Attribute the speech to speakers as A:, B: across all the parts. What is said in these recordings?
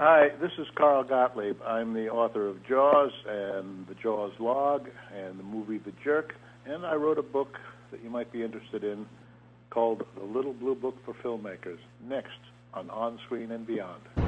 A: Hi, this is Carl Gottlieb. I'm the author of Jaws and the Jaws Log and the movie The Jerk, and I wrote a book that you might be interested in called The Little Blue Book for Filmmakers, next on On Screen and Beyond.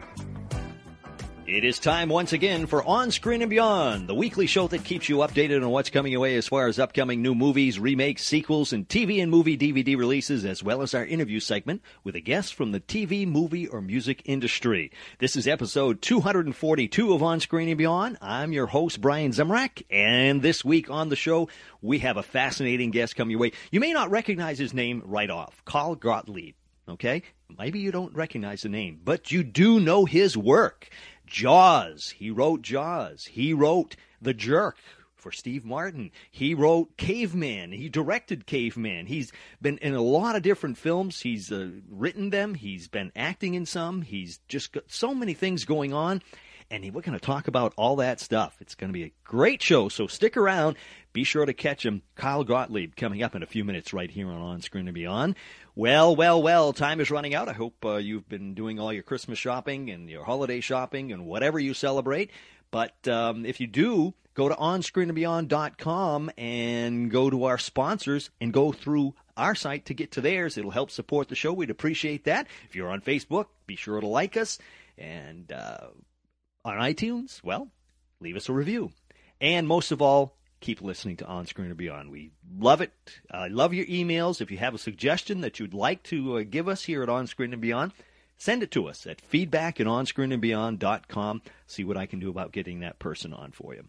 B: It is time once again for On Screen and Beyond, the weekly show that keeps you updated on what's coming away as far as upcoming new movies, remakes, sequels, and TV and movie DVD releases, as well as our interview segment with a guest from the TV, movie, or music industry. This is episode 242 of On Screen and Beyond. I'm your host, Brian Zemrak, and this week on the show, we have a fascinating guest coming your way. You may not recognize his name right off, Carl Gottlieb. Okay? Maybe you don't recognize the name, but you do know his work. Jaws. He wrote Jaws. He wrote The Jerk for Steve Martin. He wrote Caveman. He directed Caveman. He's been in a lot of different films. He's uh, written them. He's been acting in some. He's just got so many things going on. And we're going to talk about all that stuff. It's going to be a great show, so stick around. Be sure to catch him, Kyle Gottlieb, coming up in a few minutes right here on On Screen and Beyond. Well, well, well, time is running out. I hope uh, you've been doing all your Christmas shopping and your holiday shopping and whatever you celebrate. But um, if you do, go to onscreenandbeyond.com and go to our sponsors and go through our site to get to theirs. It'll help support the show. We'd appreciate that. If you're on Facebook, be sure to like us. And uh, on iTunes, well, leave us a review. And most of all, keep listening to On Screen and Beyond. We love it. I uh, love your emails. If you have a suggestion that you'd like to uh, give us here at On Screen and Beyond, send it to us at feedback at onscreenandbeyond.com. See what I can do about getting that person on for you.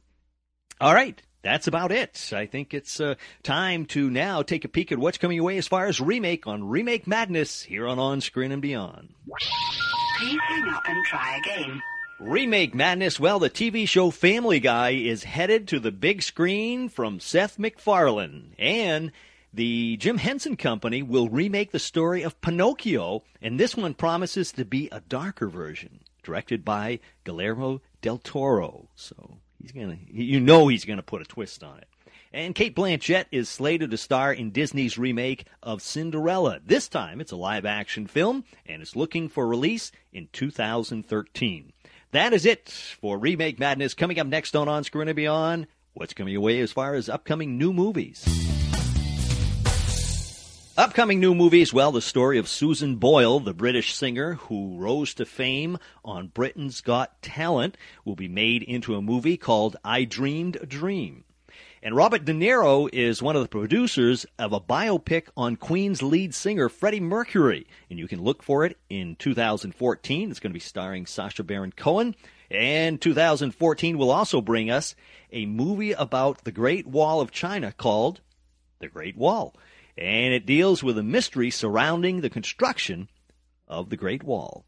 B: All right. That's about it. I think it's uh, time to now take a peek at what's coming away as far as remake on Remake Madness here on On Screen and Beyond.
C: Please hang up and try again.
B: Remake Madness. Well, the TV show Family Guy is headed to the big screen from Seth MacFarlane. And the Jim Henson Company will remake the story of Pinocchio, and this one promises to be a darker version, directed by Guillermo del Toro. So he's gonna, you know, he's gonna put a twist on it. And Cate Blanchett is slated to star in Disney's remake of Cinderella. This time it's a live action film and it's looking for release in 2013. That is it for Remake Madness. Coming up next on On Screen and Beyond, what's coming your way as far as upcoming new movies? Upcoming new movies, well, the story of Susan Boyle, the British singer who rose to fame on Britain's Got Talent, will be made into a movie called I Dreamed a Dream. And Robert De Niro is one of the producers of a biopic on Queen's lead singer Freddie Mercury. And you can look for it in 2014. It's going to be starring Sacha Baron Cohen. And 2014 will also bring us a movie about the Great Wall of China called The Great Wall. And it deals with a mystery surrounding the construction of the Great Wall.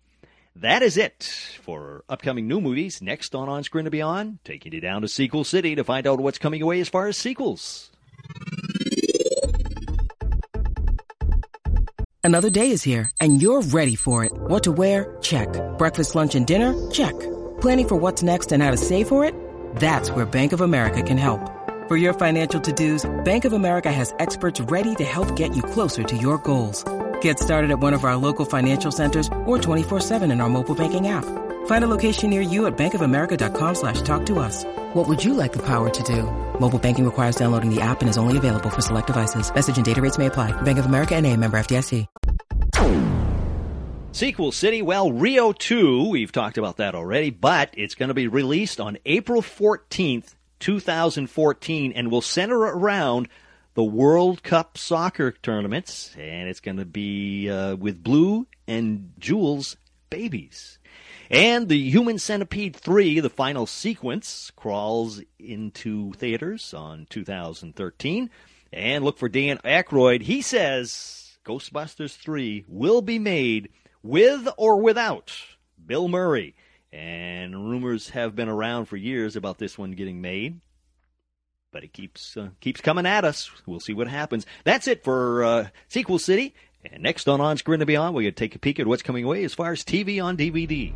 B: That is it for upcoming new movies. Next on On Screen and Beyond, taking you down to Sequel City to find out what's coming away as far as sequels.
D: Another day is here, and you're ready for it. What to wear? Check. Breakfast, lunch, and dinner? Check. Planning for what's next and how to save for it? That's where Bank of America can help. For your financial to-dos, Bank of America has experts ready to help get you closer to your goals. Get started at one of our local financial centers or 24-7 in our mobile banking app. Find a location near you at bankofamerica.com slash talk to us. What would you like the power to do? Mobile banking requires downloading the app and is only available for select devices. Message and data rates may apply. Bank of America and a member FDIC.
B: Sequel City, well, Rio 2, we've talked about that already, but it's going to be released on April 14th, 2014, and will center around the World Cup soccer tournaments, and it's going to be uh, with Blu and Jules babies. And the Human Centipede 3, the final sequence, crawls into theaters on 2013. And look for Dan Aykroyd. He says Ghostbusters 3 will be made with or without Bill Murray. And rumors have been around for years about this one getting made. But it keeps uh, keeps coming at us. We'll see what happens. That's it for uh, Sequel City. And next on On Screen and Beyond, we're going to take a peek at what's coming away as far as TV on DVD.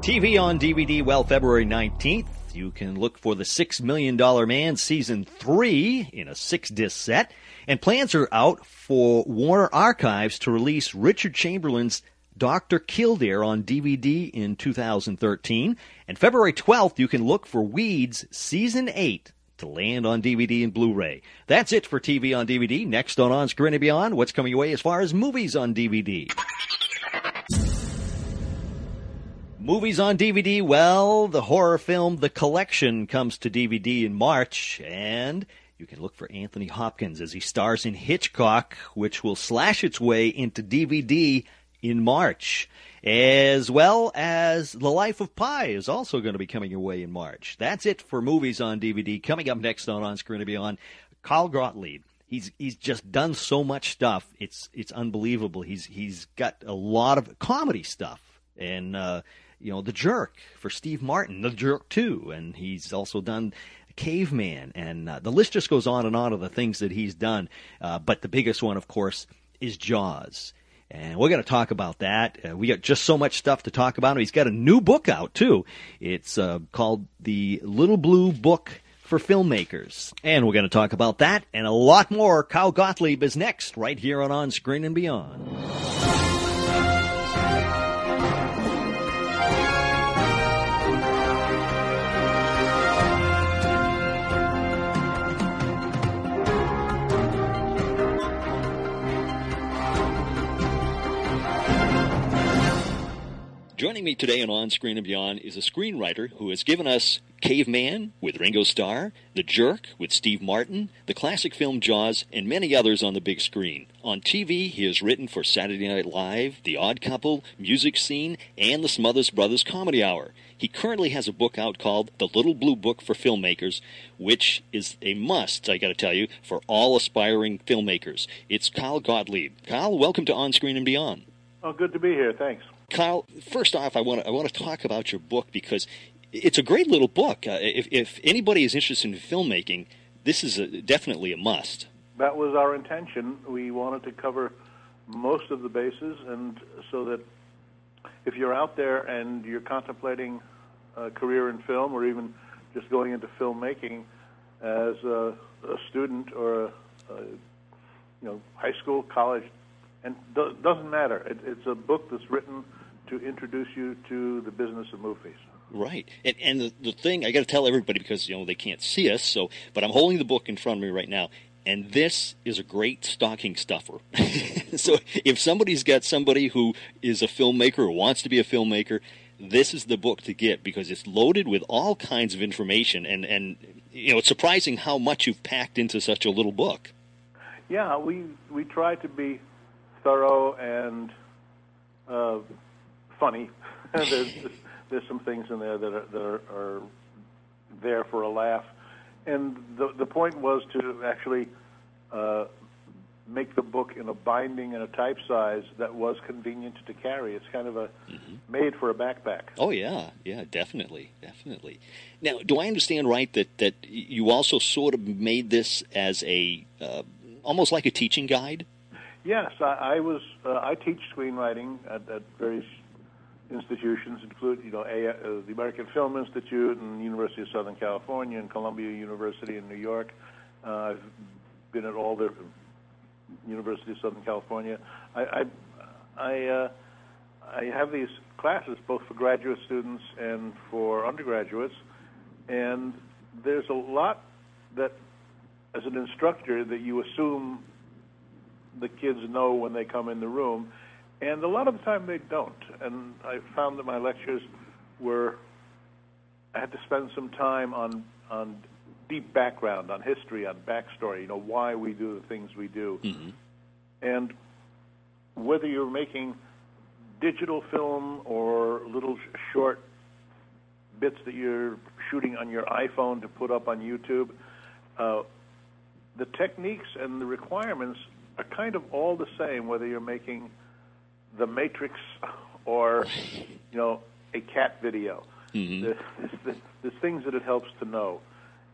B: TV on DVD, well, February 19th, you can look for The Six Million Dollar Man Season 3 in a six disc set. And plans are out for Warner Archives to release Richard Chamberlain's Dr. Kildare on DVD in 2013. And February 12th, you can look for Weeds Season 8 to land on DVD and Blu-ray. That's it for TV on DVD. Next on On Screen and Beyond, what's coming away as far as movies on DVD? Movies on DVD, well, the horror film The Collection comes to DVD in March, and you can look for Anthony Hopkins as he stars in Hitchcock, which will slash its way into DVD in March, as well as The Life of Pi is also going to be coming your way in March. That's it for movies on DVD. Coming up next on On Screen and Beyond, Carl Gottlieb. He's he's just done so much stuff. It's it's unbelievable. He's he's got a lot of comedy stuff and uh, you know The Jerk for Steve Martin, The Jerk too, and he's also done Caveman, and uh, the list just goes on and on of the things that he's done. Uh, but the biggest one, of course, is Jaws. And we're going to talk about that. Uh, we got just so much stuff to talk about. He's got a new book out, too. It's uh, called The Little Blue Book for Filmmakers. And we're going to talk about that and a lot more. Carl Gottlieb is next, right here on On Screen and Beyond. Joining me today on On Screen and Beyond is a screenwriter who has given us Caveman with Ringo Starr, The Jerk with Steve Martin, the classic film Jaws, and many others on the big screen. On TV, he has written for Saturday Night Live, The Odd Couple, Music Scene, and the Smothers Brothers Comedy Hour. He currently has a book out called The Little Blue Book for Filmmakers, which is a must, I gotta tell you, for all aspiring filmmakers. It's Kyle Gottlieb. Kyle, welcome to On Screen and Beyond.
A: Oh, good to be here. Thanks.
B: Kyle, first off, I want to I want to talk about your book because it's a great little book. Uh, if, if anybody is interested in filmmaking, this is a, definitely a must.
A: That was our intention. We wanted to cover most of the bases, and so that if you're out there and you're contemplating a career in film, or even just going into filmmaking as a, a student or a, a, you know high school, college, and do, doesn't matter. It, it's a book that's written to introduce you to the business of movies.
B: Right, and and the, the thing I got to tell everybody because you know they can't see us. So, but I'm holding the book in front of me right now, and this is a great stocking stuffer. so, if somebody's got somebody who is a filmmaker or wants to be a filmmaker, this is the book to get because it's loaded with all kinds of information, and and you know it's surprising how much you've packed into such a little book.
A: Yeah, we we try to be thorough and. Uh, funny. there's there's some things in there that are, that are, are there for a laugh, and the the point was to actually uh, make the book in a binding and a type size that was convenient to carry. It's kind of a mm-hmm. made for a backpack.
B: Oh yeah, yeah, definitely, definitely. Now, do I understand right that that you also sort of made this as a uh, almost like a teaching guide?
A: Yes, I, I was. Uh, I teach screenwriting at, at various institutions include, you know, a, uh, the American Film Institute and University of Southern California and Columbia University in New York. Uh, I've been at all the University of Southern California. I I I, uh, I have these classes both for graduate students and for undergraduates, and there's a lot that, as an instructor, that you assume the kids know when they come in the room and a lot of the time they don't. And I found that my lectures were, I had to spend some time on, on deep background, on history, on backstory, you know, why we do the things we do. Mm-hmm. And whether you're making digital film or little short bits that you're shooting on your iPhone to put up on YouTube, uh, the techniques and the requirements are kind of all the same whether you're making the Matrix or you know a cat video.
B: Mhm.
A: There's, there's, there's things that it helps to know,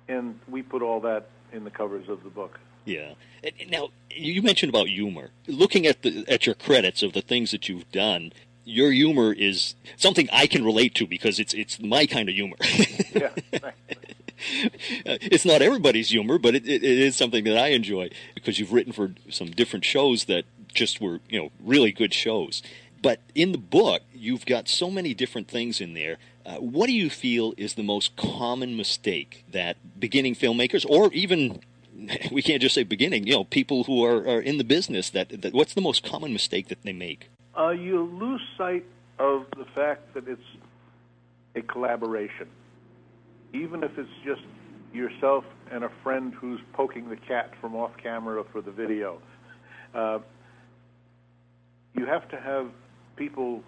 A: and we put all that in the covers of the book.
B: Yeah. Now you mentioned about humor. Looking at the at your credits of the things that you've done, your humor is something I can relate to because it's it's my kind of humor.
A: Yeah.
B: Uh, it's not everybody's humor, but it, it, it is something that I enjoy because you've written for some different shows that just were, you know, really good shows. But in the book, you've got so many different things in there. Uh, what do you feel is the most common mistake that beginning filmmakers, or even we can't just say beginning, you know, people who are, are in the business, that, that what's the most common mistake that they make?
A: uh, you lose sight of the fact that it's a collaboration. Even if it's just yourself and a friend who's poking the cat from off camera for the video, uh, you have to have people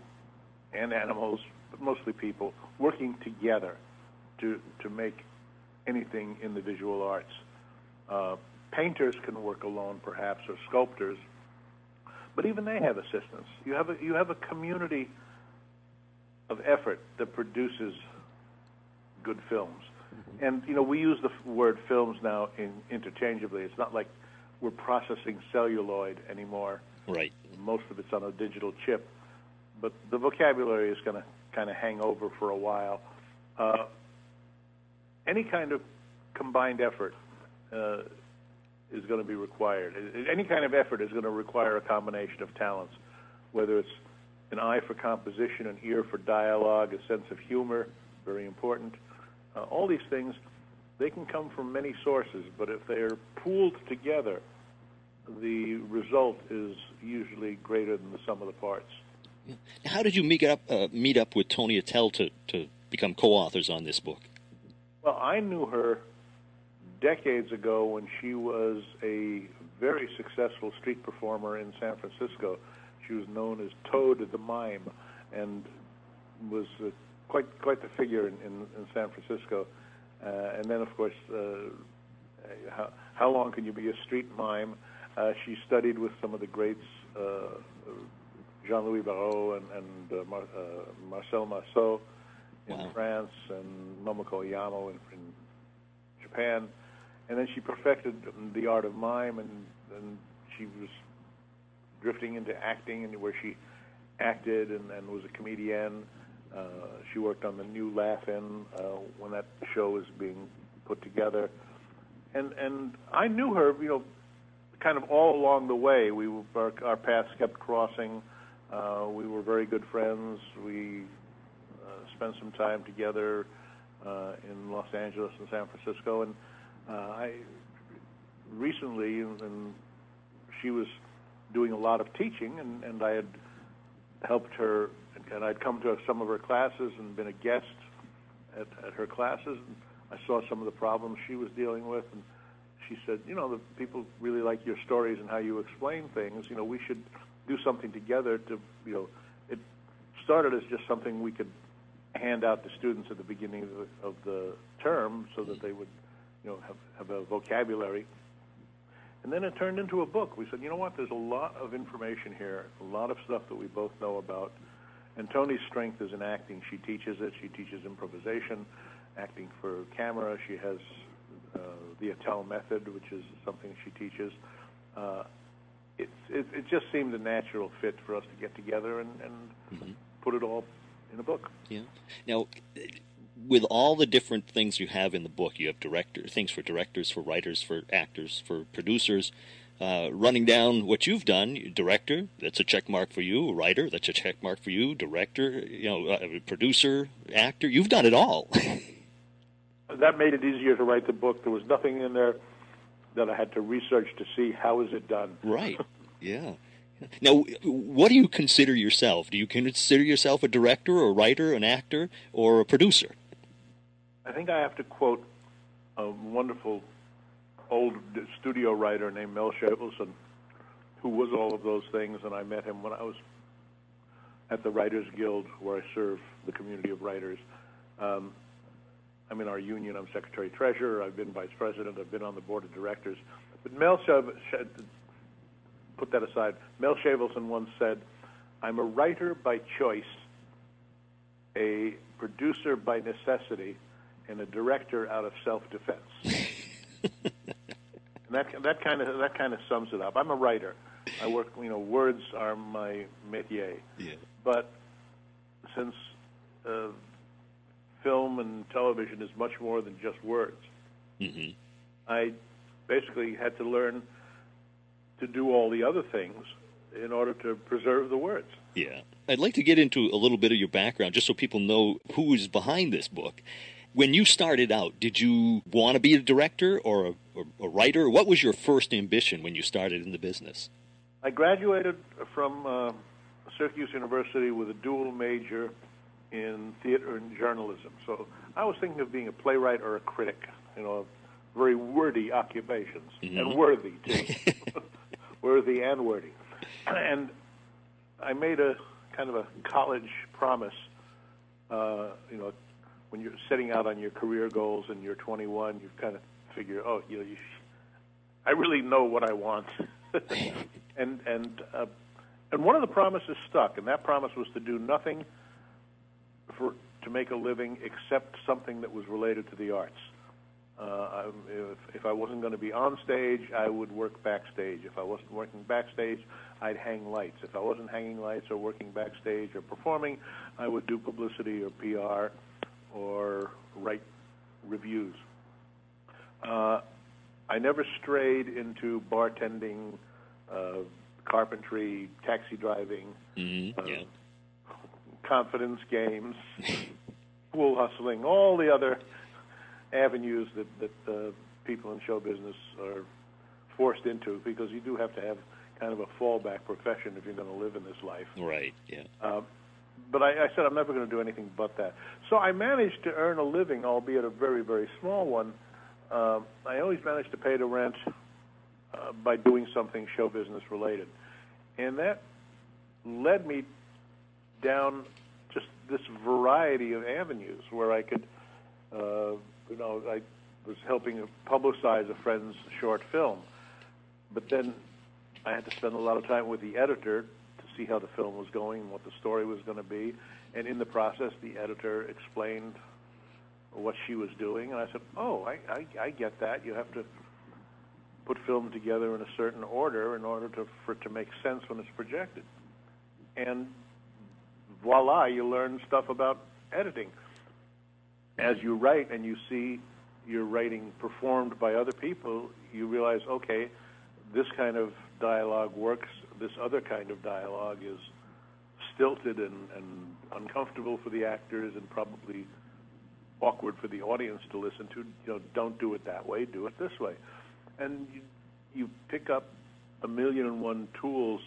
A: and animals, but mostly people, working together to to make anything in the visual arts. Uh, painters can work alone, perhaps, or sculptors, but even they have assistance. You have a you have a community of effort that produces good films, and you know we use the word films now in, interchangeably. It's not like we're processing celluloid anymore.
B: Right.
A: Most of it's on a digital chip, but the vocabulary is going to kind of hang over for a while. Uh, any kind of combined effort uh, is going to be required. Any kind of effort is going to require a combination of talents, whether it's an eye for composition, an ear for dialogue, a sense of humor, very important. Uh, all these things, they can come from many sources, but if they're pooled together, the result is usually greater than the sum of the parts.
B: How did you meet up uh, meet up with Toni Attell to, to become co-authors on this book?
A: Well, I knew her decades ago when she was a very successful street performer in San Francisco. She was known as Toad the Mime, and was uh, quite quite the figure in, in, in San Francisco. Uh, and then, of course, uh, how, how long can you be a street mime? Uh, she studied with some of the greats, uh, Jean-Louis Barrault and, and uh, Mar- uh, Marcel Marceau in
B: Wow.
A: France and Momoko Yamo in, in Japan. And then she perfected the art of mime, and, and she was drifting into acting, and where she acted and, and was a comedian. Uh, she worked on the new Laugh-In uh, when that show was being put together, and and I knew her, you know, kind of all along the way. We were, our, our paths kept crossing. Uh, we were very good friends. We uh, spent some time together uh, in Los Angeles and San Francisco, and uh, I recently, and, she was doing a lot of teaching, and, and I had helped her, and I'd come to some of her classes and been a guest at, at her classes. And I saw some of the problems she was dealing with, and she said, you know, the people really like your stories and how you explain things. You know, we should do something together to, you know, it started as just something we could hand out to students at the beginning of the, of the term so that they would, you know, have, have a vocabulary. And then it turned into a book. We said, you know what, there's a lot of information here, a lot of stuff that we both know about. And Toni's strength is in acting. She teaches it. She teaches improvisation, acting for camera. She has the Attell method, which is something she teaches. Uh, it, it, it just seemed a natural fit for us to get together and, and put it all in a book.
B: Yeah. Now, with all the different things you have in the book, you have director things for directors, for writers, for actors, for producers. Uh, running down what you've done, director, that's a check mark for you. Writer, that's a check mark for you. Director, you know, uh, producer, actor, you've done it all.
A: That made it easier to write the book. There was nothing in there that I had to research to see how is it done.
B: right. Yeah. Now, what do you consider yourself? Do you consider yourself a director, a writer, an actor, or a producer?
A: I think I have to quote a wonderful old studio writer named Mel Shavelson, who was all of those things, and I met him when I was at the Writers Guild, where I serve the community of writers. Um, I'm in our union. I'm secretary treasurer. I've been vice president. I've been on the board of directors. But Mel Shav- put that aside. Mel Shavelson once said, I'm a writer by choice, a producer by necessity, and a director out of self-defense. and that that kind of that kind of sums it up. I'm a writer. I work. You know, words are my métier.
B: Yeah.
A: But since uh, film and television is much more than just words,
B: hmm
A: I basically had to learn to do all the other things in order to preserve the words.
B: Yeah. I'd like to get into a little bit of your background just so people know who is behind this book. When you started out, did you want to be a director or a, or a writer? What was your first ambition when you started in the business?
A: I graduated from uh, Syracuse University with a dual major in theater and journalism. So I was thinking of being a playwright or a critic, you know, very wordy occupations, and worthy too. worthy and wordy. And I made a kind of a college promise, uh, you know, when you're setting out on your career goals and you're 21, you kind of figure, oh, you know, you I really know what I want, and and uh, and one of the promises stuck, and that promise was to do nothing for to make a living except something that was related to the arts. Uh, if, if I wasn't going to be on stage, I would work backstage. If I wasn't working backstage, I'd hang lights. If I wasn't hanging lights or working backstage or performing, I would do publicity or PR or write reviews. Uh, I never strayed into bartending, uh, carpentry, taxi driving,
B: Mm-hmm.
A: uh,
B: yeah.
A: Confidence games, pool hustling, all the other avenues that, that uh, people in show business are forced into because you do have to have kind of a fallback profession if you're going to live in this life.
B: Right. Yeah.
A: Uh, but I, I said I'm never going to do anything but that. So I managed to earn a living, albeit a very, very small one. Uh, I always managed to pay the rent uh, by doing something show business related, and that led me down just this variety of avenues where I could, uh, you know, I was helping publicize a friend's short film, but then I had to spend a lot of time with the editor to see how the film was going and what the story was going to be. And in the process, the editor explained what she was doing, and I said, "Oh, I, I, I get that. You have to put film together in a certain order in order to for it to make sense when it's projected." And voila, you learn stuff about editing. As you write and you see your writing performed by other people, you realize, okay, this kind of dialogue works. This other kind of dialogue is stilted and, and uncomfortable for the actors and probably awkward for the audience to listen to. You know, don't do it that way. Do it this way, and you, you pick up a million and one tools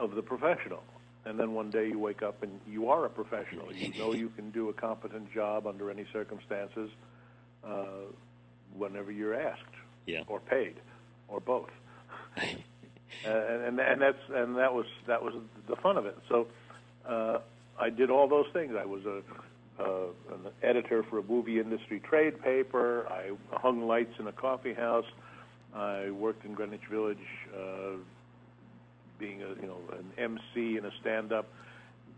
A: of the professional. And then one day you wake up and you are a professional. You know you can do a competent job under any circumstances uh, whenever you're asked
B: Yeah.
A: or paid or both. Uh, and, and and that's and that was that was the fun of it. So uh, I did all those things. I was a uh, an editor for a movie industry trade paper. I hung lights in a coffee house. I worked in Greenwich Village, uh, being a you know an MC and a stand-up,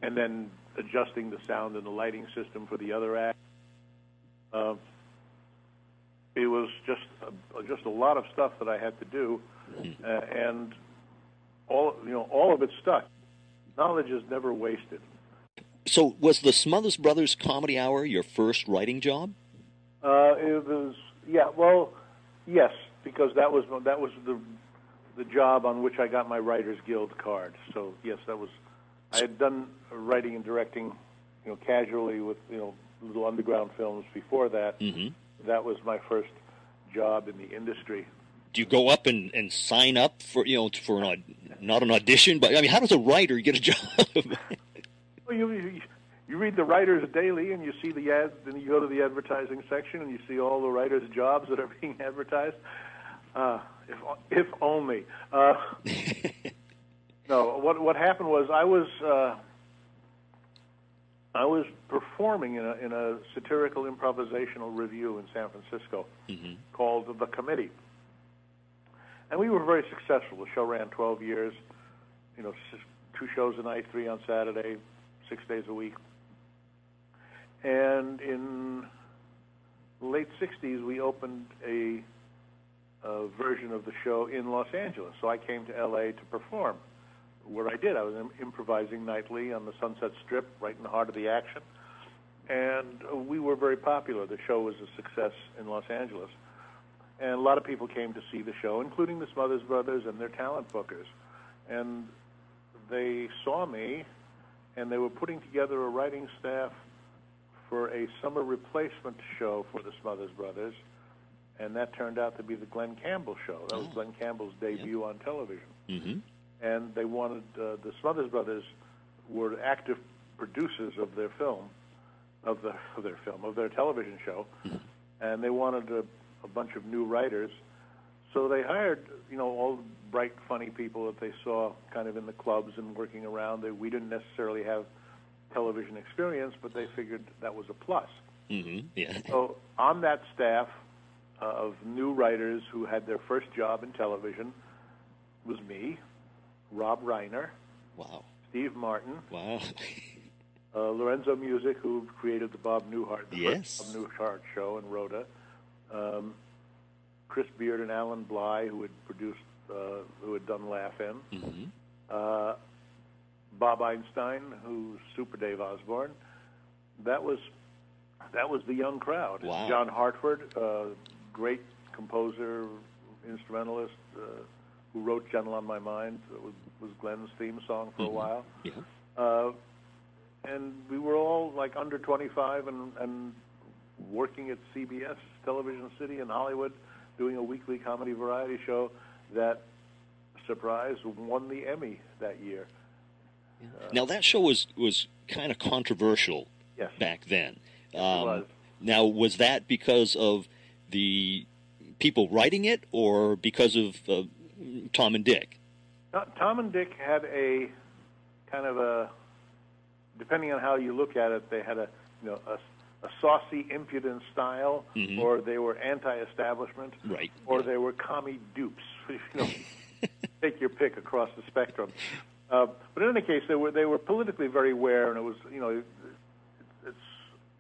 A: and then adjusting the sound and the lighting system for the other act. Uh, it was just a, just a lot of stuff that I had to do, uh, and all you know all of it stuck. Knowledge is never wasted.
B: So, was the Smothers Brothers Comedy Hour your first writing job?
A: Uh, it was yeah, well, yes, because that was that was the the job on which I got my Writers Guild card. So yes, that was I had done writing and directing, you know, casually with you know little underground films before that.
B: Mm-hmm.
A: That was my first job in the industry.
B: Do you go up and, and sign up for you know for an not an audition, but I mean, how does a writer get a job?
A: Well, you, you you read the Writers Daily and you see the ads, then you go to the advertising section and you see all the writers' jobs that are being advertised. Uh, if if only. Uh, no, what what happened was I was uh, I was performing in a in a satirical improvisational review in San Francisco
B: Mhm.
A: called The Committee, and we were very successful. The show ran 12 years. You know, two shows a night, three on Saturday, six days a week. And in the late 60s, we opened a, a version of the show in Los Angeles. So I came to LA to perform, where I did. I was improvising nightly on the Sunset Strip, right in the heart of the action. And uh, we were very popular. The show was a success in Los Angeles. And a lot of people came to see the show, including the Smothers Brothers and their talent bookers. And they saw me, and they were putting together a writing staff for a summer replacement show for the Smothers Brothers, and that turned out to be the Glen Campbell show. That was Glen Campbell's debut on television.
B: Mm-hmm.
A: And they wanted uh, the Smothers Brothers were active producers of their film, of the of their film of their television show, and they wanted a, a bunch of new writers. So they hired, you know, all the bright, funny people that they saw kind of in the clubs and working around. They, we didn't necessarily have television experience, but they figured that was a plus.
B: Mm-hmm. Yeah.
A: So on that staff of new writers who had their first job in television was me, Rob Reiner,
B: Wow.
A: Steve Martin,
B: Wow.
A: uh, Lorenzo Music, who created the Bob Newhart, the
B: Yes.
A: Bob Newhart show, and Rhoda, um, Chris Bearde and Allan Blye, who had produced, uh, who had done Laugh In,
B: Mm-hmm.
A: uh, Bob Einstein, who's Super Dave Osborne. That was that was the young crowd.
B: Wow.
A: John Hartford, uh, great composer, instrumentalist, uh, who wrote "Gentle on My Mind," that was, was Glen's theme song for a while.
B: Yeah.
A: Uh, and we were all like under 25 and, and working at CBS Television City in Hollywood, doing a weekly comedy variety show that, surprise, won the Emmy that year.
B: Now that show was was kind of controversial
A: Yes.
B: back then. Um,
A: it was.
B: Now was that because of the people writing it, or because of uh, Tom and Dick?
A: Tom and Dick had a kind of a, depending on how you look at it, they had a you know a, a saucy, impudent style,
B: Mhm.
A: or they were anti-establishment,
B: Right.
A: or they were commie dupes. you know, take your pick across the spectrum. Uh, but in any case, they were they were politically very aware, and it was you know it, it's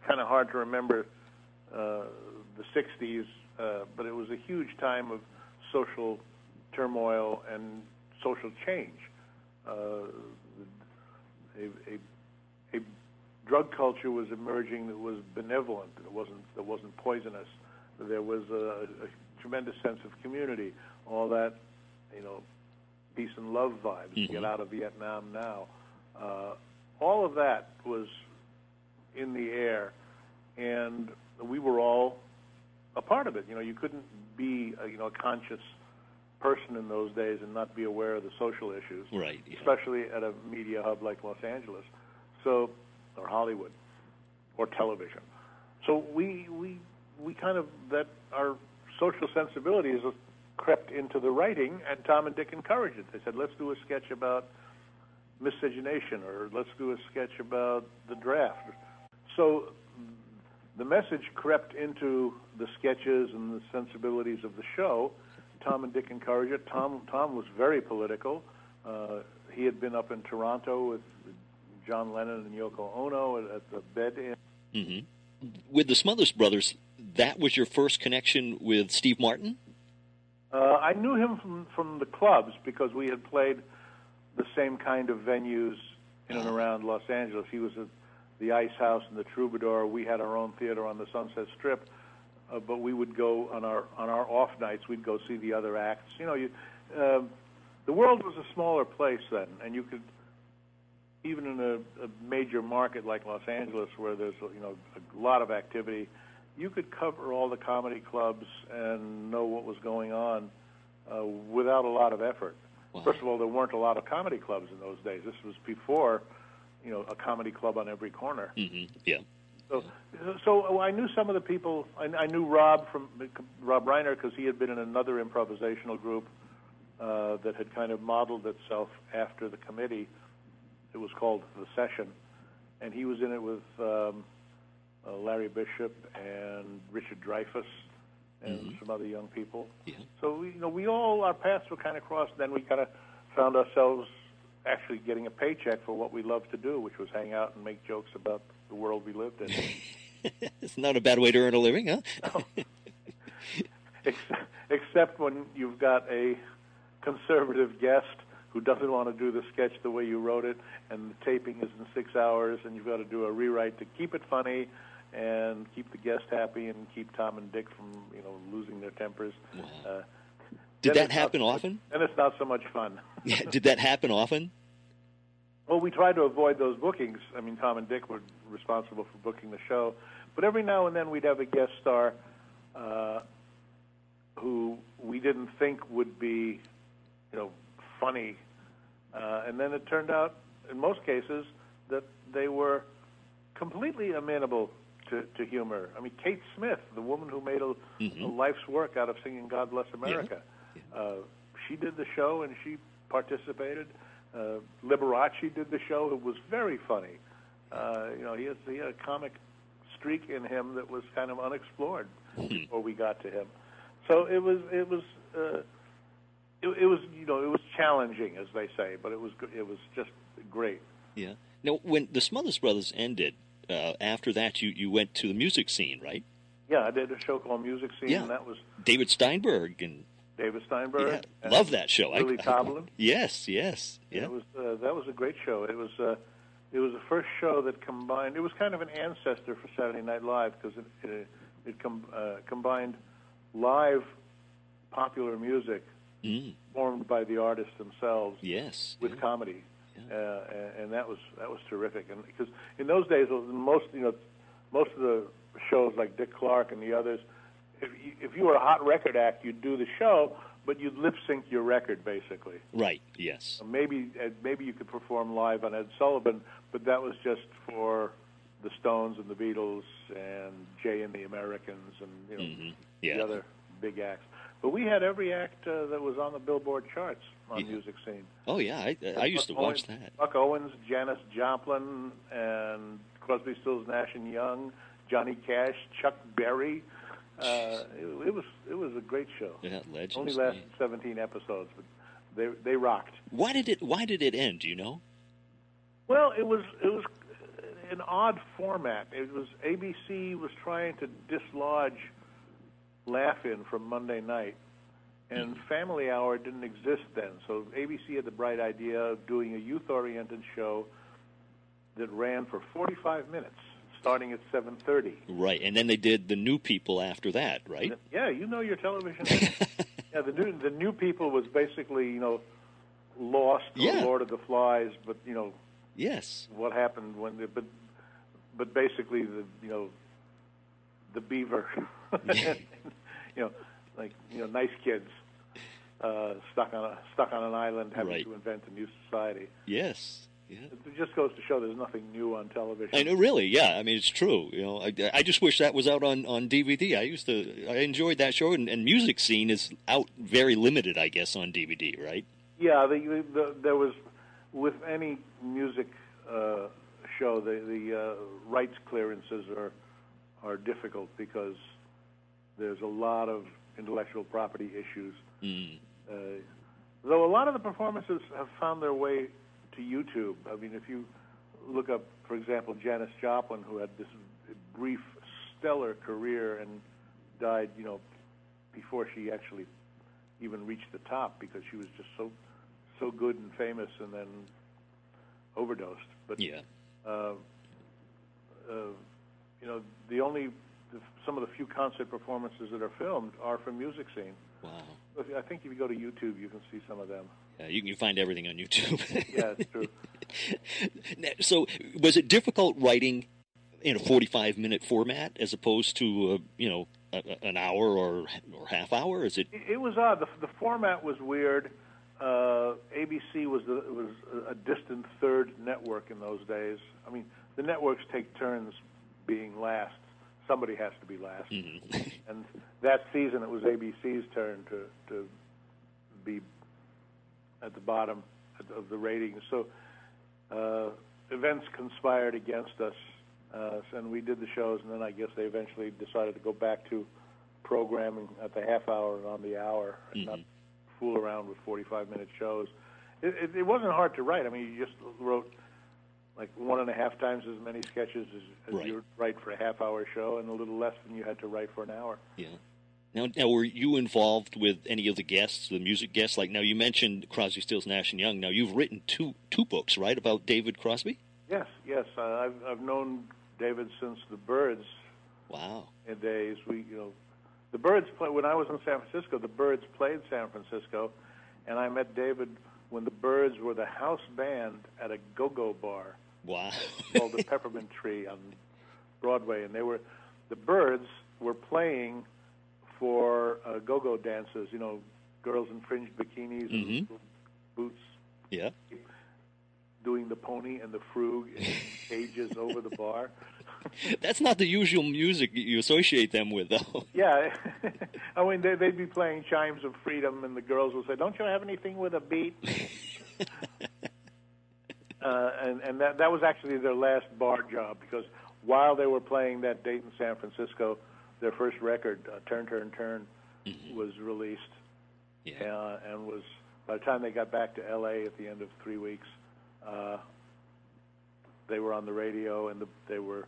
A: kind of hard to remember uh, the '60s, uh, but it was a huge time of social turmoil and social change. Uh, a, a, a drug culture was emerging that was benevolent. It wasn't that wasn't poisonous. There was a, a tremendous sense of community. All that, you know, peace and love vibes.
B: Mhm.
A: Get out of Vietnam now. Uh, all of that was in the air, and we were all a part of it. You know, you couldn't be a, you know a conscious person in those days and not be aware of the social issues
B: Right. Yeah.
A: especially at a media hub like Los Angeles, so or Hollywood, or television. So we we we kind of that our social sensibilities crept into the writing, and Tom and Dick encouraged it. They said, "Let's do a sketch about miscegenation, or let's do a sketch about the draft." So the message crept into the sketches and the sensibilities of the show. Tom and Dick encouraged it. Tom Tom was very political. Uh, he had been up in Toronto with John Lennon and Yoko Ono at, at the Bed Inn.
B: hmm With the Smothers Brothers, that was your first connection with Steve Martin.
A: Uh, I knew him from from the clubs because we had played the same kind of venues in and around Los Angeles. He was at the Ice House and the Troubadour. We had our own theater on the Sunset Strip, uh, but we would go on our on our off nights. We'd go see the other acts. You know, you, uh, the world was a smaller place then, and you could even in a, a major market like Los Angeles, where there's you know a lot of activity, you could cover all the comedy clubs and know what was going on uh, without a lot of effort.
B: Wow.
A: First of all, there weren't a lot of comedy clubs in those days. This was before, you know, a comedy club on every corner.
B: hmm Yeah.
A: So, so I knew some of the people. I, I knew Rob from Rob Reiner because he had been in another improvisational group uh, that had kind of modeled itself after the committee. It was called the Session, and he was in it with um, uh, Larry Bishop and Richard Dreyfuss and
B: Mhm.
A: some other young people.
B: Yeah.
A: So you know, we all our paths were kind of crossed. Then we kind of found ourselves actually getting a paycheck for what we loved to do, which was hang out and make jokes about the world we lived in.
B: it's not a bad way to earn a living, huh?
A: except, except when you've got a conservative guest who doesn't want to do the sketch the way you wrote it, and the taping is in six hours, and you've got to do a rewrite to keep it funny and keep the guest happy and keep Tom and Dick from you know losing their tempers.
B: Wow. Uh, did that happen
A: not,
B: often?
A: And it's not so much fun.
B: yeah, did that happen often?
A: Well, we tried to avoid those bookings. I mean, Tom and Dick were responsible for booking the show, but every now and then we'd have a guest star uh, who we didn't think would be, you know, funny, uh, and then it turned out, in most cases, that they were completely amenable to, to humor. I mean, Kate Smith, the woman who made a, mm-hmm. a life's work out of singing "God Bless America," yeah. Uh, she did the show and she participated. Uh, Liberace did the show. It was very funny. Uh, you know, he, has, he had a comic streak in him that was kind of unexplored hmm. before we got to him. So it was it was uh, it, it was you know it was challenging as they say, but it was it was just great.
B: Yeah. Now, when the Smothers Brothers ended, uh, after that you you went to the music scene, right?
A: Yeah, I did a show called Music Scene. Yeah. And that was
B: David Steinberg and
A: David Steinberg.
B: Yeah, love that show.
A: Lily Tomlin.
B: yes, yes, yeah.
A: It was uh, that was a great show. It was uh, it was the first show that combined. It was kind of an ancestor for Saturday Night Live because it it, it com- uh, combined live popular music mm. formed by the artists themselves.
B: Yes,
A: with yeah. comedy. Yeah. Uh, and, and that was that was terrific. And because in those days, most you know, most of the shows like Dick Clark and the others, if you, if you were a hot record act, you'd do the show, but you'd lip sync your record basically.
B: Right. Yes.
A: Maybe maybe you could perform live on Ed Sullivan, but that was just for the Stones and the Beatles and Jay and the Americans and you know mm-hmm. yeah. the other big acts. But we had every act uh, that was on the Billboard charts on
B: yeah.
A: music scene.
B: Oh yeah, I, I used to watch
A: Owens,
B: that.
A: Buck Owens, Janis Joplin, and Crosby, Stills, Nash and Young, Johnny Cash, Chuck Berry. Uh, it, it was it was a great show.
B: Yeah, legends.
A: Only lasted man. 17 episodes, but they they rocked.
B: Why did it Why did it end? Do you know?
A: Well, it was it was an odd format. It was ABC was trying to dislodge Laugh-In from Monday night, and mm-hmm. Family Hour didn't exist then. So ABC had the bright idea of doing a youth-oriented show that ran for 45 minutes starting at 7:30.
B: Right, and then they did the New People after that, right?
A: Yeah, you know your television. yeah, the new the New People was basically you know Lost or yeah. Lord of the Flies, but you know.
B: Yes.
A: What happened when? The, but but basically the you know the beaver, you know, like you know, nice kids uh, stuck on a stuck on an island having
B: right.
A: to invent a new society.
B: Yes. Yeah.
A: It just goes to show there's nothing new on television.
B: I know, really, yeah. I mean, it's true. You know, I, I just wish that was out on, on DVD. I used to, I enjoyed that show, and, and music scene is out very limited, I guess, on DVD, right?
A: Yeah, the, the, there was with any music uh, show, the the uh, rights clearances are are difficult because there's a lot of intellectual property issues.
B: Mm.
A: Uh, though a lot of the performances have found their way to YouTube. I mean, if you look up, for example, Janis Joplin, who had this brief, stellar career and died, you know, before she actually even reached the top because she was just so so good and famous, and then overdosed. But
B: yeah,
A: uh, uh, you know, the only some of the few concert performances that are filmed are from music scene.
B: Wow.
A: I think if you go to YouTube, you can see some of them.
B: Yeah, you can find everything on YouTube.
A: yeah, it's true.
B: so, was it difficult writing in a 45 minute format as opposed to, uh, you know, a, an hour or or half hour? Is it?
A: It, was odd. The, the format was weird. Uh, ABC was the, was a distant third network in those days. I mean, the networks take turns being last. Somebody has to be last.
B: Mm-hmm.
A: and that season, it was ABC's turn to to be at the bottom of the ratings. So uh, events conspired against us, uh, and we did the shows. And then I guess they eventually decided to go back to programming at the half hour and on the hour, and
B: mm-hmm.
A: not fool around with 45 minute shows. it, it, it wasn't hard to write. I mean, you just wrote like one and a half times as many sketches as, as
B: Right.
A: you write for a half-hour show, and a little less than you had to write for an hour.
B: Yeah. Now, now, were you involved with any of the guests, the music guests? Like now, you mentioned Crosby, Stills, Nash and Young. Now, you've written two two books, right, about David Crosby?
A: Yes, yes. Uh, I've I've known David since the Byrds
B: Wow.
A: in days. We, you know, the Byrds play when I was in San Francisco. The Byrds played San Francisco, and I met David when the Byrds were the house band at a go-go bar
B: Wow.
A: called the Peppermint Tree on Broadway, and they were the Byrds were playing for uh, go-go dancers. You know, girls in fringed bikinis and boots
B: yeah.
A: doing the pony and the frug in cages over the bar.
B: That's not the usual music you associate them with, though.
A: Yeah, I mean they, they'd be playing chimes of freedom, and the girls would say, "Don't you have anything with a beat?" uh, and and that that was actually their last bar job because while they were playing that date in San Francisco, their first record, uh, "Turn Turn Turn," was released,
B: Yeah.
A: uh, and was by the time they got back to L.A. at the end of three weeks, uh, they were on the radio and the, they were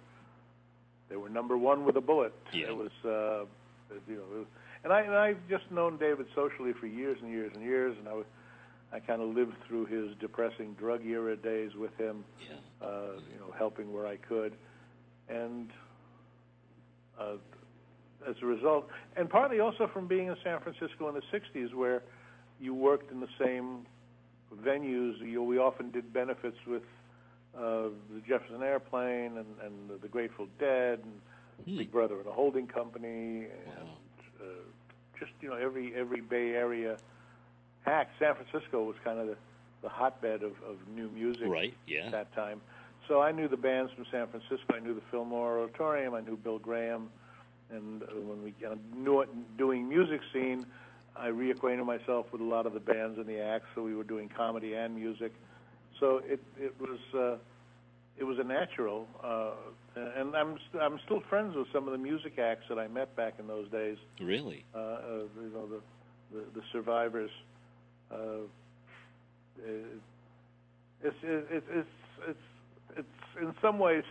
A: they were number one with a bullet.
B: Yeah.
A: It was, uh, you know, it was, and I and I've just known David socially for years and years and years, and I was, I kind of lived through his depressing drug era days with him,
B: Yeah.
A: uh, you know, helping where I could, and uh, as a result, and partly also from being in San Francisco in the '60s, where you worked in the same venues. You, we often did benefits with uh, the Jefferson Airplane and, and the Grateful Dead and Big Brother and the Holding Company, and uh, just you know every every Bay Area act. San Francisco was kind of the, the hotbed of, of new music
B: Right, yeah.
A: at that time. So I knew the bands from San Francisco. I knew the Fillmore Auditorium. I knew Bill Graham. And uh, when we knew it doing music scene, I reacquainted myself with a lot of the bands and the acts. So we were doing comedy and music. So it it was uh, it was a natural. Uh, and I'm st- I'm still friends with some of the music acts that I met back in those days.
B: Really?
A: Uh, uh, you know the the, the survivors. Uh, it, it's it, it, it's it's it's in some ways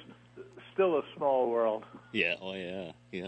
A: still a small world.
B: Yeah. Oh, yeah. Yeah.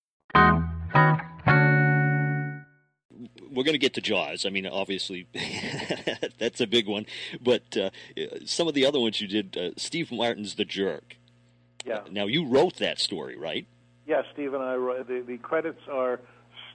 B: We're going to get to Jaws. I mean, obviously, that's a big one. But uh, some of the other ones you did, uh, Steve Martin's The Jerk.
A: Yeah.
B: Now, you wrote that story, right?
A: Yeah, Steve and I wrote the, the credits are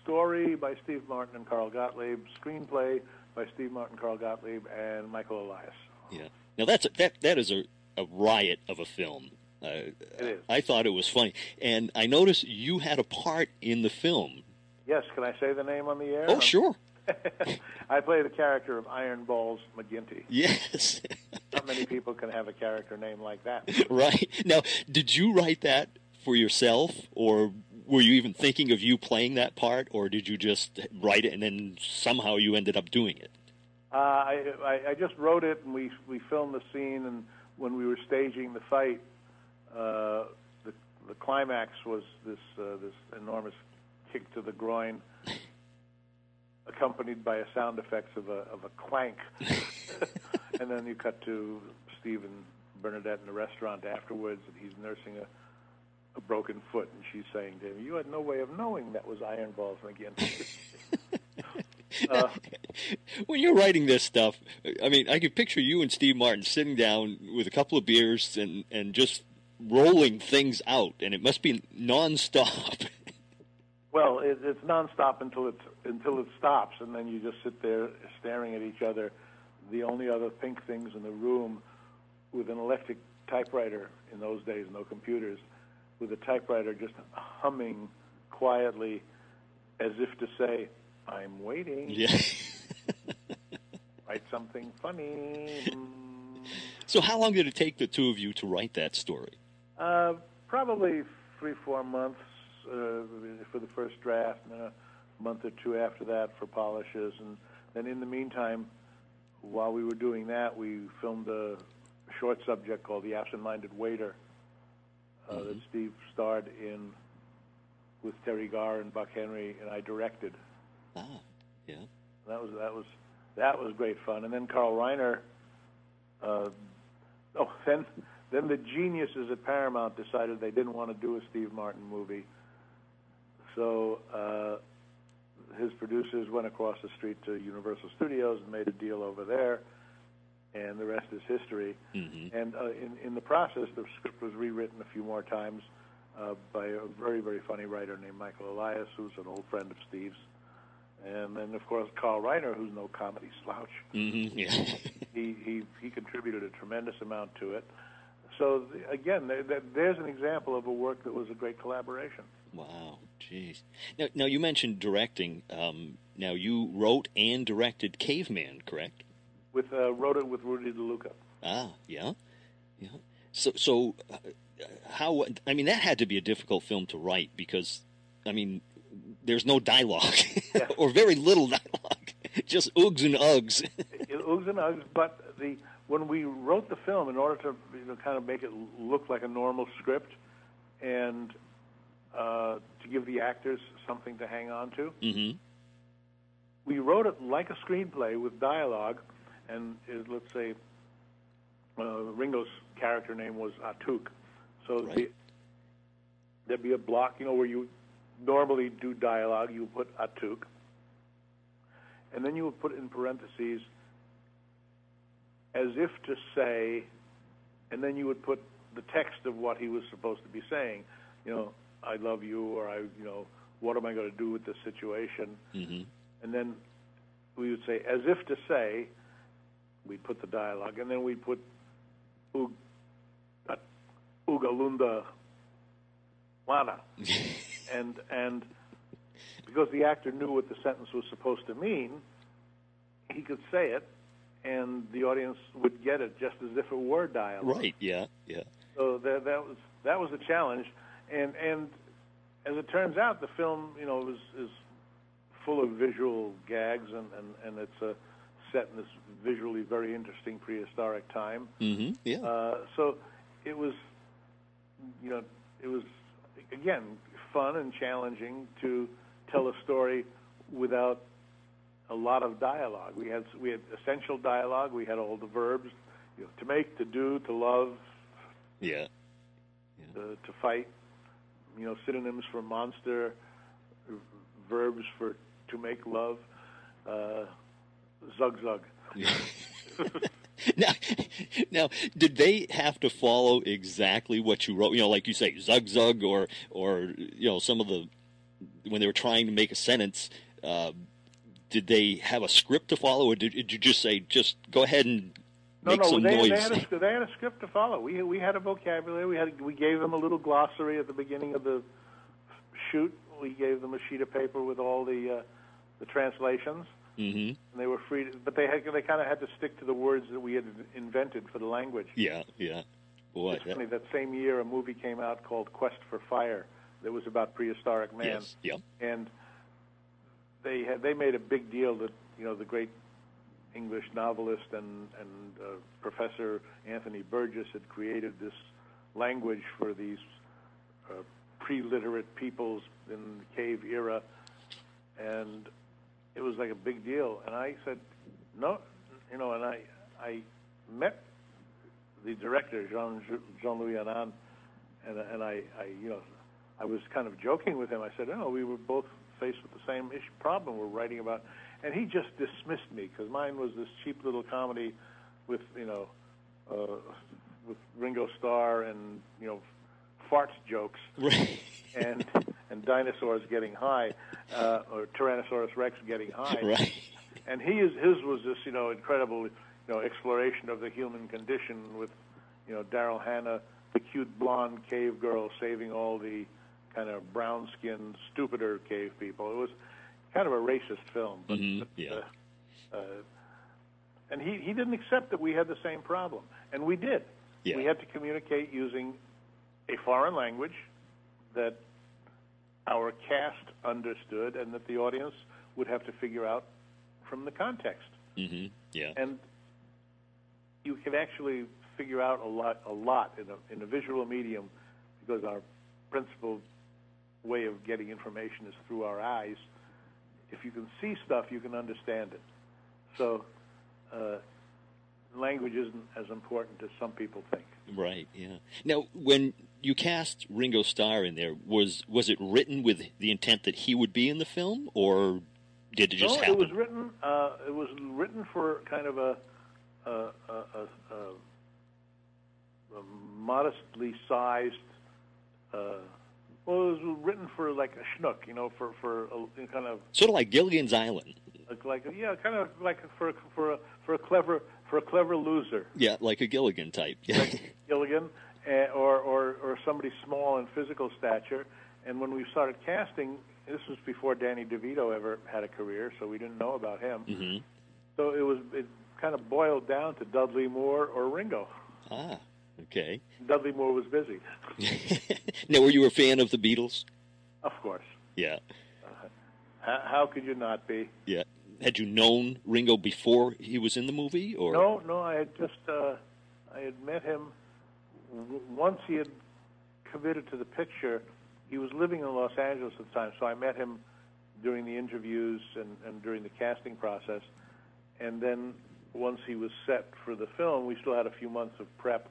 A: story by Steve Martin and Carl Gottlieb, screenplay by Steve Martin, Carl Gottlieb, and Michael Elias.
B: Yeah. Now, that's a, that that is a, a riot of a film. Uh. I thought it was funny, and I noticed you had a part in the film.
A: Yes, can I say the name on the air?
B: Oh, sure.
A: I play the character of Iron Balls McGinty.
B: Yes.
A: Not many people can have a character name like that.
B: right. Now, did you write that for yourself, or were you even thinking of you playing that part, or did you just write it and then somehow you ended up doing it?
A: Uh, I, I, I just wrote it, and we we filmed the scene. And when we were staging the fight, the the climax was this uh, this enormous kick to the groin, accompanied by a sound effects of a of a clank. and then you cut to Steve and Bernadette in the restaurant afterwards, and he's nursing a a broken foot, and she's saying to him, "You had no way of knowing that was Iron Balls again." uh,
B: when you're writing this stuff, I mean, I can picture you and Steve Martin sitting down with a couple of beers and and just rolling things out, and it must be nonstop.
A: Well, it, it's nonstop until it until it stops, and then you just sit there staring at each other. The only other pink things in the room, with an electric typewriter in those days, no computers, with a typewriter just humming quietly, as if to say, "I'm waiting."
B: yeah.
A: write something funny.
B: So, how long did it take the two of you to write that story?
A: Uh, probably three, four months uh, for the first draft, and then a month or two after that for polishes. And then in the meantime, while we were doing that, we filmed a short subject called The Absent Minded Waiter uh,
B: Mm-hmm.
A: that Steve starred in with Teri Garr and Buck Henry, and I directed.
B: Ah, yeah.
A: That was that was that was great fun. And then Carl Reiner. Uh, oh, then then the geniuses at Paramount decided they didn't want to do a Steve Martin movie. So uh, his producers went across the street to Universal Studios and made a deal over there, and the rest is history.
B: Mm-hmm.
A: And uh, in in the process, the script was rewritten a few more times uh, by a very very funny writer named Michael Elias, who's an old friend of Steve's. And then, of course, Carl Reiner, who's no comedy slouch,
B: Mm-hmm. Yeah.
A: he, he, he contributed a tremendous amount to it. So, again, there, there- there's an example of a work that was a great collaboration.
B: wow. Jeez. Now, now you mentioned directing. Um, now you wrote and directed Caveman, correct?
A: With uh, wrote it with Rudy DeLuca.
B: Ah, yeah, yeah. So, so uh, how? I mean, that had to be a difficult film to write because, I mean, there's no dialogue or very little dialogue, just oogs and ugs.
A: Oogs and Uggs, but the when we wrote the film, in order to you know, kind of make it look like a normal script, and uh, to give the actors something to hang on to,
B: mm-hmm.
A: we wrote it like a screenplay with dialogue, and it, let's say uh, Ringo's character name was Atouk, so
B: Right.
A: the, there'd be a block, you know, where you normally do dialogue, you put Atouk, and then you would put in parentheses as if to say, and then you would put the text of what he was supposed to be saying, you know, I love you, or I, you know, what am I going to do with this situation?
B: Mm-hmm.
A: and then we would say, as if to say, we'd put the dialogue, and then we'd put "Ug- uh, Ugalunda Lana, and and because the actor knew what the sentence was supposed to mean, he could say it, and the audience would get it just as if it were dialogue.
B: Right. Yeah. Yeah.
A: So that that was that was a challenge, and and as it turns out, the film you know is is full of visual gags, and and and it's uh, set in this visually very interesting prehistoric time.
B: Mm-hmm. Yeah.
A: Uh, so it was, you know, it was again fun and challenging to tell a story without a lot of dialogue. We had we had essential dialogue. We had all the verbs, you know, to make, to do, to love,
B: yeah.
A: to, to fight. You know, synonyms for monster, verbs for to make love. Uh, zug zug.
B: now, now, did they have to follow exactly what you wrote? You know, like you say, zug zug, or or you know, some of the when they were trying to make a sentence. Uh, did they have a script to follow, or did, did you just say, just go ahead and
A: No,
B: make
A: no,
B: some
A: they,
B: noise?
A: they had a they had a script to follow. We we had a vocabulary. We had we gave them a little glossary at the beginning of the shoot. We gave them a sheet of paper with all the uh, the translations,
B: hmm
A: and they were free. To, but they had, they kind of had to stick to the words that we had invented for the language.
B: Yeah, yeah. Boy,
A: It's
B: that-
A: funny that same year a movie came out called Quest for Fire that was about prehistoric man,
B: yes, yep.
A: and they had they made a big deal that you know the great English novelist and and uh, Professor Anthony Burgess had created this language for these uh, pre-literate peoples in the cave era, and it was like a big deal. And I said, no, you know, and I I met the director Jean Jean Louis Annaud, and and I, I you know I was kind of joking with him. I said, "Oh, we were both faced with the same issue, problem we're writing about," and he just dismissed me because mine was this cheap little comedy with you know uh, with Ringo Starr and you know fart jokes and and dinosaurs getting high uh, or Tyrannosaurus Rex getting high.
B: Right.
A: and he is his was this you know incredible you know exploration of the human condition with you know Daryl Hannah, the cute blonde cave girl saving all the kind of brown skinned stupider cave people. It was kind of a racist film, but,
B: Mhm,
A: but,
B: yeah.
A: uh, uh, and he he didn't accept that we had the same problem, and we did.
B: Yeah.
A: We had to communicate using a foreign language that our cast understood, and that the audience would have to figure out from the context.
B: hmm Yeah.
A: And you can actually figure out a lot, a lot in a in a visual medium, because our principal way of getting information is through our eyes. If you can see stuff, you can understand it. So, uh, language isn't as important as some people think.
B: Right. Yeah. Now, when you cast Ringo Starr in there, was was it written with the intent that he would be in the film, or did it just
A: no,
B: happen?
A: it was written. Uh, it was written for kind of a, a, a, a, modestly sized. Uh, well, it was written for like a schnook, you know, for for a, kind of
B: Sort of like Gilligan's Island.
A: like, like yeah, kind of like for for a, for a clever for a clever loser,
B: Yeah, like a Gilligan type. Yeah.
A: Gilligan, uh, or or or somebody small in physical stature. And when we started casting, this was before Danny DeVito ever had a career, so we didn't know about him.
B: hmm
A: So it was it kind of boiled down to Dudley Moore or Ringo.
B: Ah. Okay.
A: Dudley Moore was busy,
B: now, were you a fan of the Beatles?
A: of course.
B: Yeah.
A: How, how could you not be?
B: Yeah. Had you known Ringo before he was in the movie, or
A: No, no. I had just uh, I had met him once. He had committed to the picture. He was living in Los Angeles at the time, so I met him during the interviews and, and during the casting process. And then once he was set for the film, we still had a few months of prep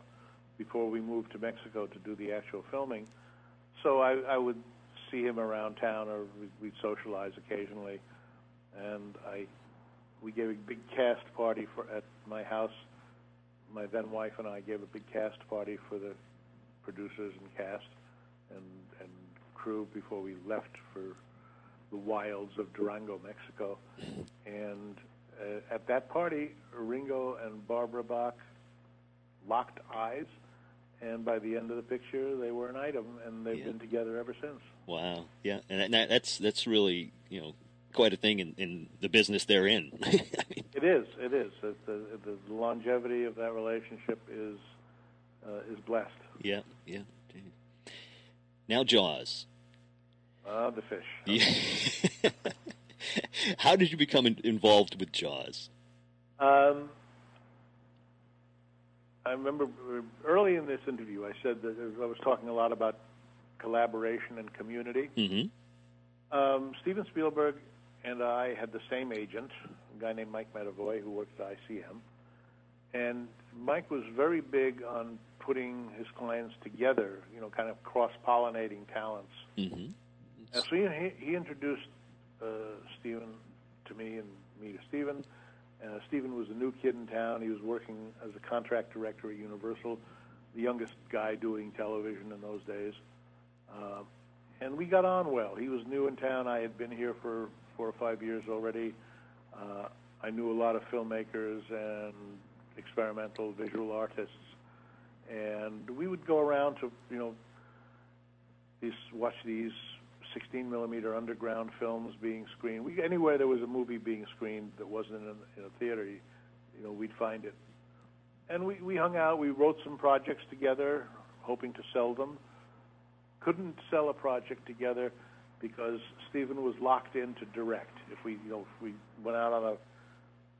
A: before we moved to Mexico to do the actual filming. So I, I would see him around town, or we'd, socialize occasionally. And I, we gave a big cast party for at my house. My then wife and I gave a big cast party for the producers and cast and and crew before we left for the wilds of Durango, Mexico. And uh, at that party, Ringo and Barbara Bach locked eyes, and by the end of the picture, they were an item, and they've
B: Yeah.
A: been together ever since.
B: wow, yeah, and that, that's that's really you know quite a thing in, in the business they're in.
A: It is. It is. It, the, the longevity of that relationship is uh, is blessed.
B: yeah, yeah. Now Jaws.
A: Ah, the fish.
B: Yeah. How did you become in, involved with Jaws?
A: Um, I remember early in this interview, I said that I was talking a lot about collaboration and community.
B: hmm
A: Um, Steven Spielberg and I had the same agent, a guy named Mike Medavoy, who worked at ICM. And Mike was very big on putting his clients together, you know, kind of cross-pollinating talents.
B: hmm
A: And so he, he introduced uh, Steven to me and me to Steven. Uh, Steven was a new kid in town. He was working as a contract director at Universal, the youngest guy doing television in those days. Uh, and we got on well. He was new in town. I had been here for four or five years already. Uh, I knew a lot of filmmakers and experimental visual artists, and we would go around to you know these watch these 16 millimeter underground films being screened. We, anywhere there was a movie being screened that wasn't in a, in a theater, you, you know, we'd find it. And we, we hung out. We wrote some projects together, hoping to sell them. Couldn't sell a project together because Steven was locked in to direct. If we, you know, if we went out on a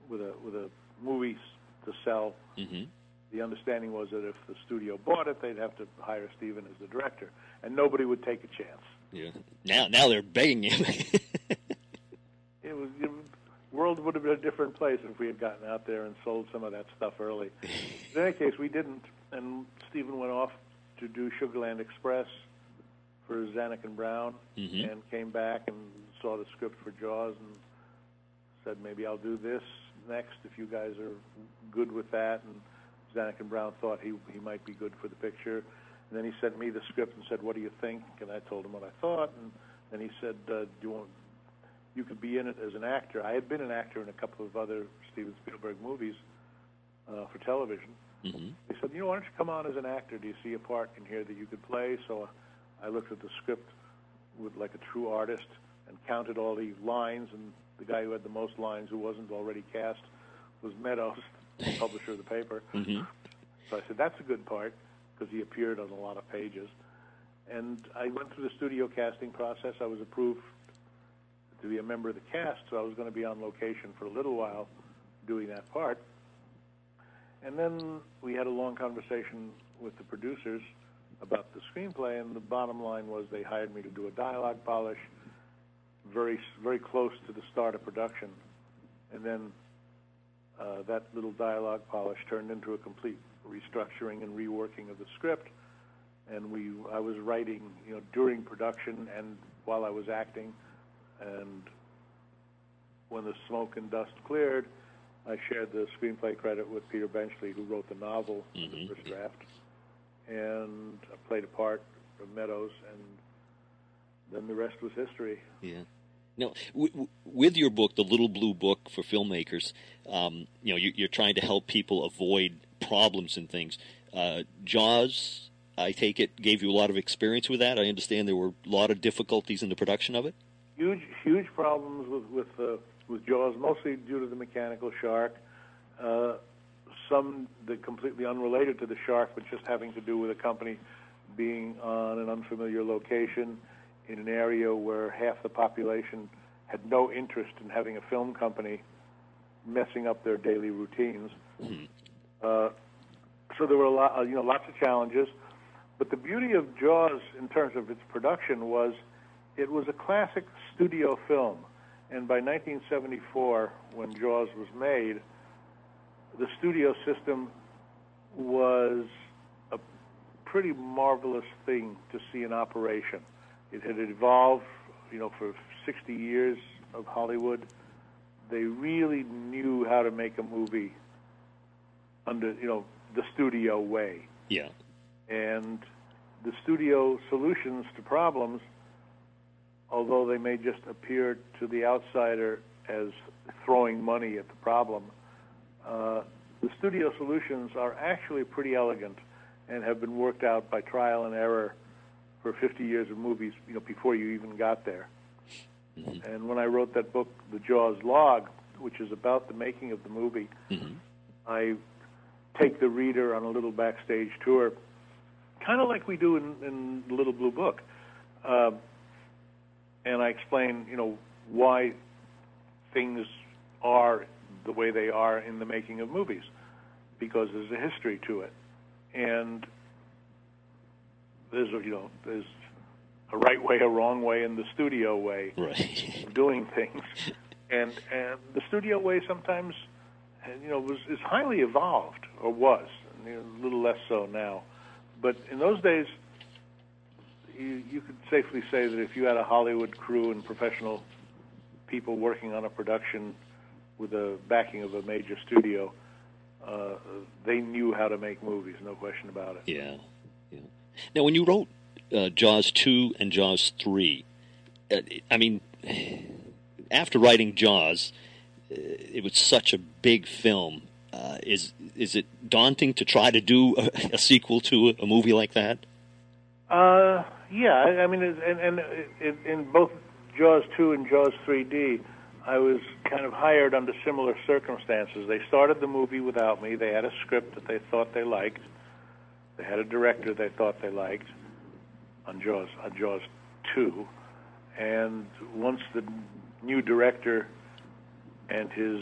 A: with a with a movie to sell,
B: hmm
A: the understanding was that if the studio bought it, they'd have to hire Steven as the director, and nobody would take a chance.
B: Yeah. Now, now they're begging him.
A: It was the world would have been a different place if we had gotten out there and sold some of that stuff early. In any case, we didn't, and Steven went off to do Sugarland Express for Zanuck and Brown,
B: Mhm.
A: and came back and saw the script for Jaws and said, maybe I'll do this next if you guys are good with that. And Zanuck and Brown thought he he might be good for the picture. And then he sent me the script and said, "What do you think?" And I told him what I thought. And then he said, uh, "Do you want you could be in it as an actor?" I had been an actor in a couple of other Steven Spielberg movies uh, for television.
B: hmm
A: He said, "You know, why don't you come on as an actor? Do you see a part in here that you could play?" So I looked at the script with like a true artist and counted all the lines. And the guy who had the most lines, who wasn't already cast, was Meadows, the publisher of the paper.
B: hmm
A: So I said, that's a good part, because he appeared on a lot of pages. And I went through the studio casting process. I was approved to be a member of the cast, so I was going to be on location for a little while doing that part. And then we had a long conversation with the producers about the screenplay, and the bottom line was they hired me to do a dialogue polish, very very close to the start of production, and then uh, that little dialogue polish turned into a complete restructuring and reworking of the script. And we, I was writing, you know, during production and while I was acting, and when the smoke and dust cleared, I shared the screenplay credit with Peter Benchley, who wrote the novel,
B: Mhm.
A: the first draft, and I played a part of Meadows, and then the rest was history.
B: Yeah. Now, w- w- with your book, the Little Blue Book for filmmakers, um, you know, you, you're trying to help people avoid problems and things. Uh, Jaws, I take it, gave you a lot of experience with that. I understand there were a lot of difficulties in the production of it.
A: huge huge problems with with uh, with Jaws, mostly due to the mechanical shark. Uh, some that completely unrelated to the shark, but just having to do with a company being on an unfamiliar location in an area where half the population had no interest in having a film company messing up their daily routines. Uh, so there were a lot, uh, you know, lots of challenges. But the beauty of Jaws, in terms of its production, was it was a classic studio film. And by 1974, when Jaws was made, the studio system was a pretty marvelous thing to see in operation. It had evolved, you know, for 60 years of Hollywood. They really knew how to make a movie under, you know, the studio way
B: Yeah.
A: and the studio solutions to problems, although they may just appear to the outsider as throwing money at the problem, uh, the studio solutions are actually pretty elegant and have been worked out by trial and error for 50 years of movies, you know, before you even got there. And when I wrote that book, The Jaws Log, which is about the making of the movie,
B: Mhm.
A: I take the reader on a little backstage tour, kind of like we do in, in the Little Blue Book. Um, and I explain, you know, why things are the way they are in the making of movies, because there's a history to it, and there's a, you know there's a right way, a wrong way, and the studio way
B: Right.
A: of doing things, and and the studio way sometimes, uh, you know, was is highly evolved or was you know, a little less so now, but in those days, you you could safely say that if you had a Hollywood crew and professional people working on a production with the backing of a major studio, uh, they knew how to make movies, no question about it.
B: Yeah. Yeah. Now, when you wrote uh, Jaws two and Jaws three, uh, I mean, after writing Jaws, it was such a big film. Uh, is is it daunting to try to do a, a sequel to a, movie like that?
A: Uh, yeah, I I mean, it- and, and in, in both Jaws 2 and Jaws 3D, I was kind of hired under similar circumstances. They started the movie without me. They had a script that they thought they liked. They had a director they thought they liked on Jaws on Jaws 2, and once the new director and his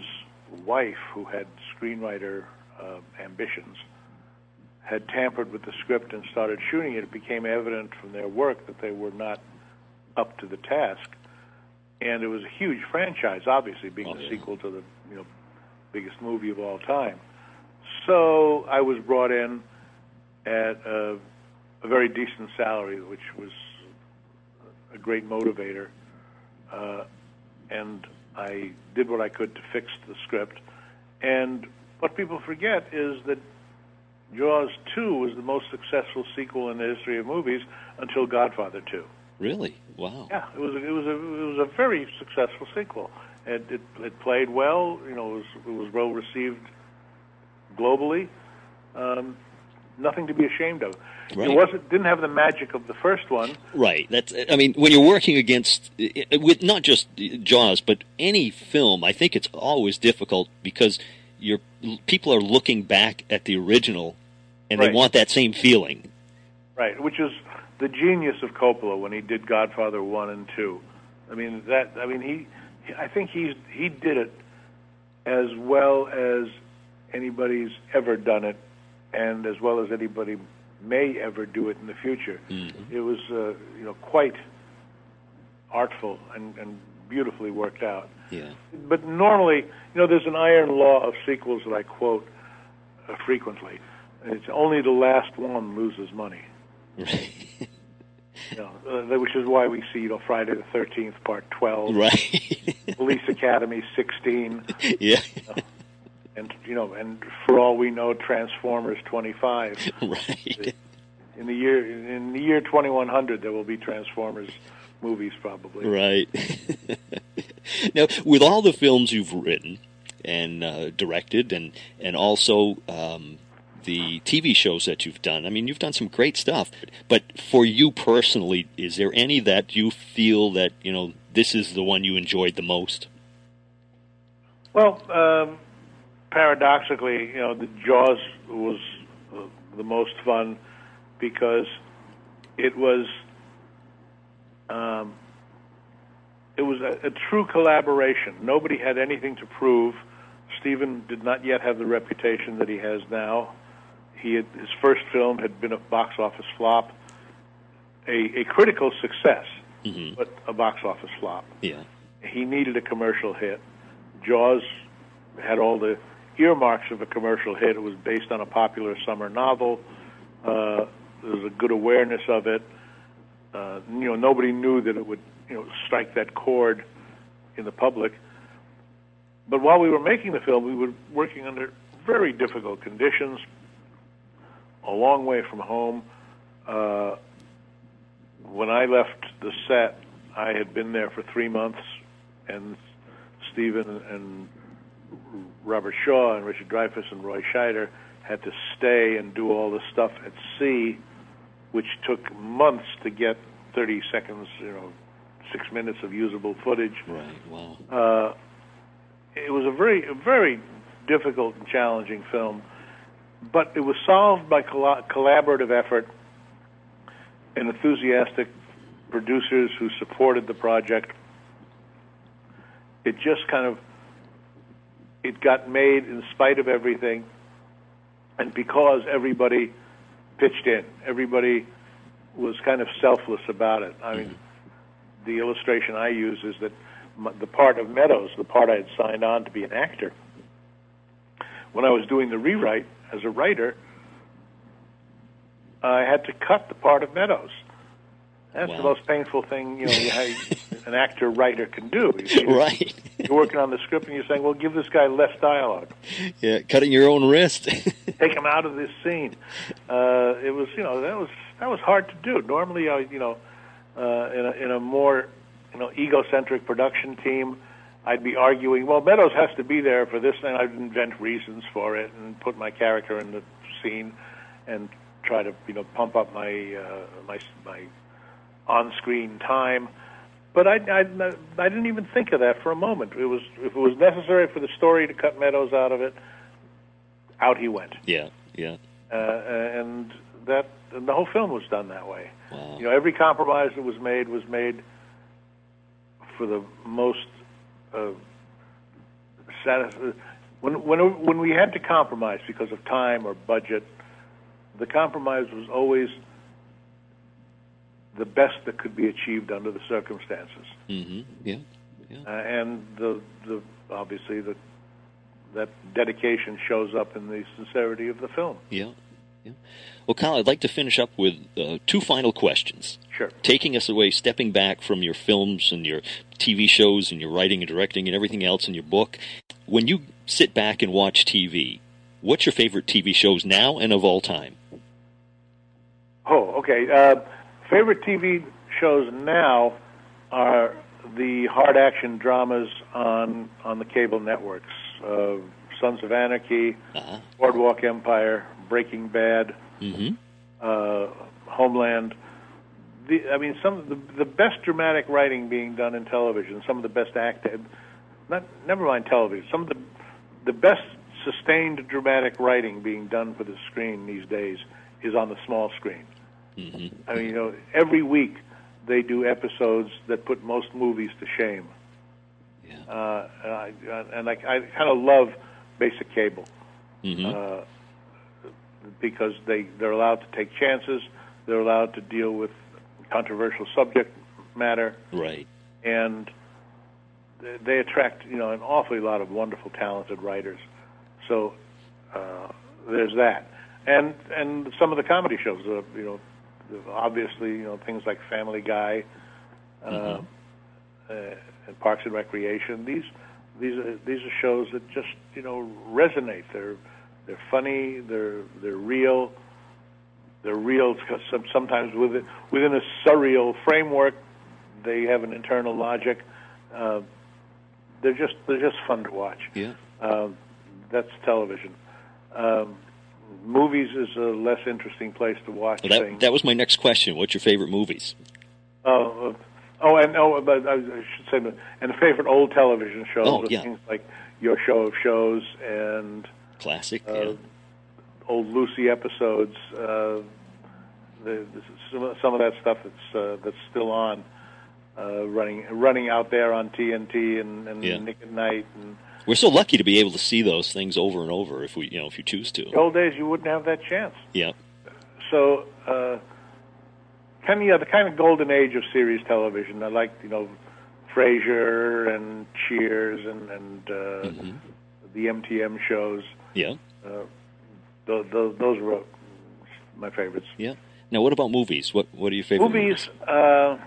A: wife, who had screenwriter uh, ambitions, had tampered with the script and started shooting it, it became evident from their work that they were not up to the task. And it was a huge franchise, obviously, being
B: Oh,
A: the
B: yeah.
A: sequel to the you know biggest movie of all time. So I was brought in at a, a very decent salary, which was a great motivator. Uh, and I did what I could to fix the script. And what people forget is that Jaws 2 was the most successful sequel in the history of movies until Godfather 2.
B: Really? Wow.
A: Yeah, it was a, it was a it was a very successful sequel. It it, it played well. You know, it was it was well received globally. Um, nothing to be ashamed of.
B: Right.
A: It wasn't didn't have the magic of the first one.
B: Right. That's. I mean, when you're working against with not just Jaws, but any film, I think it's always difficult because your people are looking back at the original, and
A: Right.
B: they want that same feeling.
A: Right, which is the genius of Coppola when he did Godfather one and two. I mean that. I mean he. I think he's he did it as well as anybody's ever done it, and as well as anybody may ever do it in the future. It was uh, you know quite artful and, and beautifully worked out.
B: Yeah.
A: But normally, you know, there's an iron law of sequels that I quote uh, frequently. It's only the last one loses money. You know, uh, which is why we see, you know, Friday the Thirteenth Part Twelve,
B: right.
A: Police Academy sixteen,
B: yeah.
A: And you know, and for all we know, Transformers twenty five.
B: right.
A: In the year in the year twenty one hundred, there will be Transformers movies probably.
B: Right. now, with all the films you've written and uh, directed, and and also um, the TV shows that you've done, I mean, you've done some great stuff. But for you personally, is there any that you feel that you know this is the one you enjoyed the most?
A: Well, um, paradoxically, you know, the Jaws was uh, the most fun because it was um, it was a, a true collaboration. Nobody had anything to prove. Steven did not yet have the reputation that he has now. He had, his first film had been a box office flop, a, a critical success, but a box office flop
B: Yeah.
A: he needed a commercial hit. Jaws had all the earmarks of a commercial hit. It was based on a popular summer novel. Uh, there was a good awareness of it. Uh, you know, nobody knew that it would, you know, strike that chord in the public. But while we were making the film, we were working under very difficult conditions, a long way from home. Uh, when I left the set, I had been there for three months, and Steven and Robert Shaw and Richard Dreyfuss and Roy Scheider had to stay and do all the stuff at sea, which took months to get 30 seconds, you know, six minutes of usable footage.
B: Right. Wow.
A: Uh, it was a very, a very difficult and challenging film, but it was solved by colla- collaborative effort and enthusiastic producers who supported the project. It just kind of it got made in spite of everything, and because everybody pitched in, everybody was kind of selfless about it. I mean, mm-hmm. the illustration I use is that the part of Meadows, the part I had signed on to be an actor, when I was doing the rewrite as a writer, I had to cut the part of Meadows. That's the most painful thing you know you have- an actor writer can do. You-
B: Right.
A: You're working on the script and you're saying, "Well, give this guy less dialogue.
B: Yeah. Cutting your own wrist.
A: Take him out of this scene." Uh, it was, you know, that was that was hard to do. Normally, I, you know, uh, in a in a more you know egocentric production team, I'd be arguing, "Well, Meadows has to be there for this," and I'd invent reasons for it and put my character in the scene and try to you know pump up my uh, my my on-screen time. But I, I, I didn't even think of that for a moment. It was if it was necessary for the story to cut Meadows out of it, out he went,
B: yeah. Yeah.
A: uh, and that and the whole film was done that way.
B: Wow.
A: You know, every compromise that was made was made for the most uh, satis- when when when we had to compromise because of time or budget, the compromise was always the best that could be achieved under the circumstances.
B: Mm-hmm. Yeah.
A: Uh, and the the obviously the that dedication shows up in the sincerity of the film.
B: Yeah. Yeah. Well, Kyle, I'd like to finish up with uh, two final questions.
A: Sure.
B: Taking us away, stepping back from your films and your TV shows and your writing and directing and everything else in your book, when you sit back and watch TV, what's your favorite TV shows now and of all time?
A: Oh, okay. Uh, favorite TV shows now are the hard action dramas on on the cable networks. Uh, Sons of Anarchy,
B: Uh-huh.
A: Boardwalk Empire, Breaking Bad,
B: Mm-hmm.
A: uh, Homeland. The, I mean, some of the the best dramatic writing being done in television. Some of the best acted. Not never mind television. Some of the the best sustained dramatic writing being done for the screen these days is on the small screen.
B: Mm-hmm.
A: I mean, you know, every week they do episodes that put most movies to shame.
B: Yeah.
A: Uh, and I, and I, I kind of love basic cable
B: Mm-hmm.
A: uh, because they they're allowed to take chances. They're allowed to deal with controversial subject matter,
B: right.
A: and they- they attract you know an awfully lot of wonderful, talented writers. So uh, there's that, and and some of the comedy shows, uh, you know, obviously you know things like Family Guy, uh,
B: Mhm.
A: uh, and Parks and Recreation. These these are these are shows that just you know resonate. They're they're funny. They're they're real. They're real some, sometimes within within a surreal framework, they have an internal logic. Uh, they're just they're just fun to watch.
B: Yeah.
A: Um, that's television. Um, movies is a less interesting place to watch
B: Well,
A: things.
B: that, that was my next question. What's your favorite movies?
A: Oh, uh, oh, and oh, but I, should say, but- and the favorite old television shows
B: Oh, yeah.
A: things like Your Show of Shows and
B: Classic.
A: uh,
B: yeah.
A: old Lucy episodes. Uh, the, the, some, of- some of that stuff that's uh, that's still on, uh, running running out there on TNT and, and
B: Yeah.
A: Nick at Nite. And
B: We're so lucky to be able to see those things over and over if we, you know, if you choose to.
A: the old days, you wouldn't have that chance.
B: Yeah.
A: So, uh, kind of yeah, the kind of golden age of series television. I like you know, Frasier and Cheers and and uh,
B: Mhm.
A: the MTM shows.
B: Yeah.
A: Uh, th- th- those were my favorites.
B: Yeah. Now, what about movies? What What are your favorite
A: Movies, uh,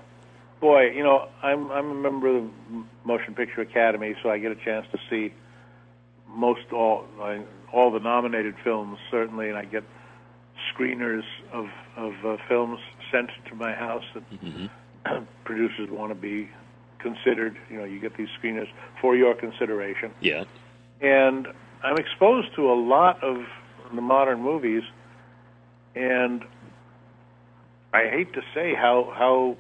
A: boy, you know, I'm I'm a member of Motion Picture Academy, so I get a chance to see most all I, all the nominated films certainly, and I get screeners of of uh, films sent to my house that
B: Mhm.
A: producers want to be considered. You know, you get these screeners for your consideration
B: Yeah.
A: and I'm exposed to a lot of the modern movies, and I hate to say how how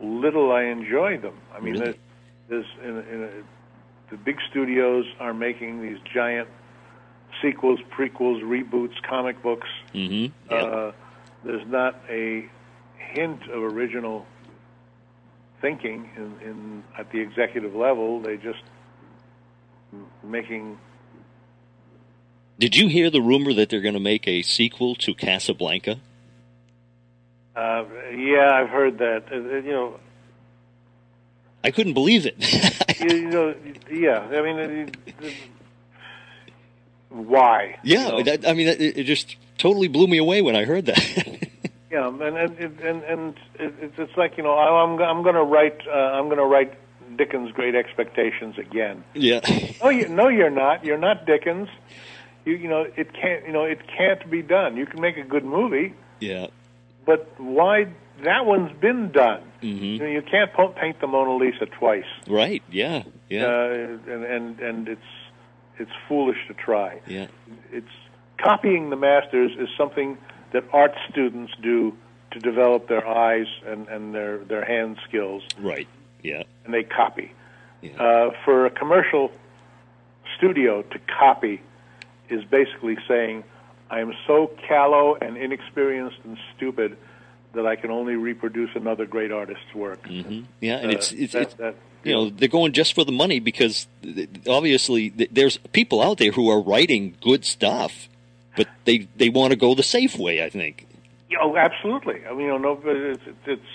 A: little I enjoy them. I mean,
B: Really?
A: In, in a, the big studios are making these giant sequels, prequels, reboots, comic books.
B: Mm-hmm.
A: Uh, there's not a hint of original thinking in, in at the executive level. They just making
B: Did you hear the rumor that they're going to make a sequel to Casablanca?
A: Uh, yeah, I've heard that. Uh, uh, you know,
B: I couldn't believe it.
A: you, you know, yeah. I mean, why?
B: yeah.
A: You know?
B: That, I mean, it, it just totally blew me away when I heard that.
A: Yeah, and and and, and it, it's it's like you know, I- I'm I'm going to write uh, I'm going to write Dickens' Great Expectations again.
B: yeah.
A: No, you no, you're not. You're not Dickens. You you know, it can't you know it can't be done. You can make a good movie,
B: Yeah.
A: but why? That one's been done.
B: hmm
A: You, know, you can't paint the Mona Lisa twice.
B: Right. Yeah. Yeah.
A: uh, and and and it's it's foolish to try.
B: yeah.
A: It's copying the masters is something that art students do to develop their eyes and and their their hand skills,
B: Right. Yeah.
A: and they copy.
B: Yeah.
A: Uh, for a commercial studio to copy is basically saying, "I am so callow and inexperienced and stupid that I can only reproduce another great artist's work."
B: hmm Yeah. And
A: Uh,
B: it's it's,
A: that-
B: it's
A: that-
B: you know they're going just for the money because obviously there's people out there who are writing good stuff, but they they want to go the safe way. I think.
A: Oh, absolutely. I mean, you know, no, it's, it's, it's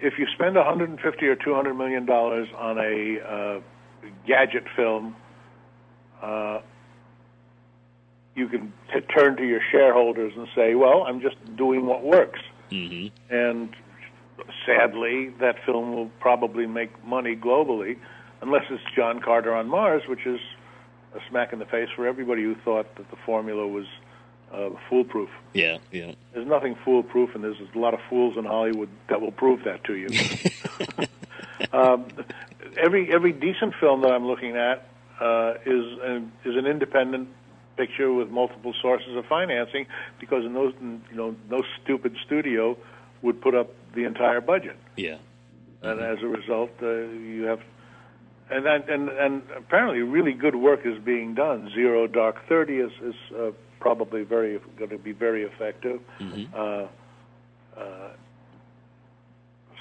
A: if you spend 150 or 200 million dollars on a uh, gadget film, uh, you can t- turn to your shareholders and say, "Well, I'm just doing what works."
B: Hmm
A: And sadly, that film will probably make money globally, unless it's John Carter on Mars, which is a smack in the face for everybody who thought that the formula was uh, foolproof.
B: Yeah. Yeah.
A: There's nothing foolproof, and there's a lot of fools in Hollywood that will prove that to you. um, every every decent film that I'm looking at uh, is an, is an independent picture with multiple sources of financing, because in those you know no stupid studio would put up the entire budget,
B: Yeah.
A: and as a result, uh, you have and and and apparently really good work is being done. Zero Dark Thirty is is uh, probably very going to be very effective.
B: Mhm.
A: Uh, uh,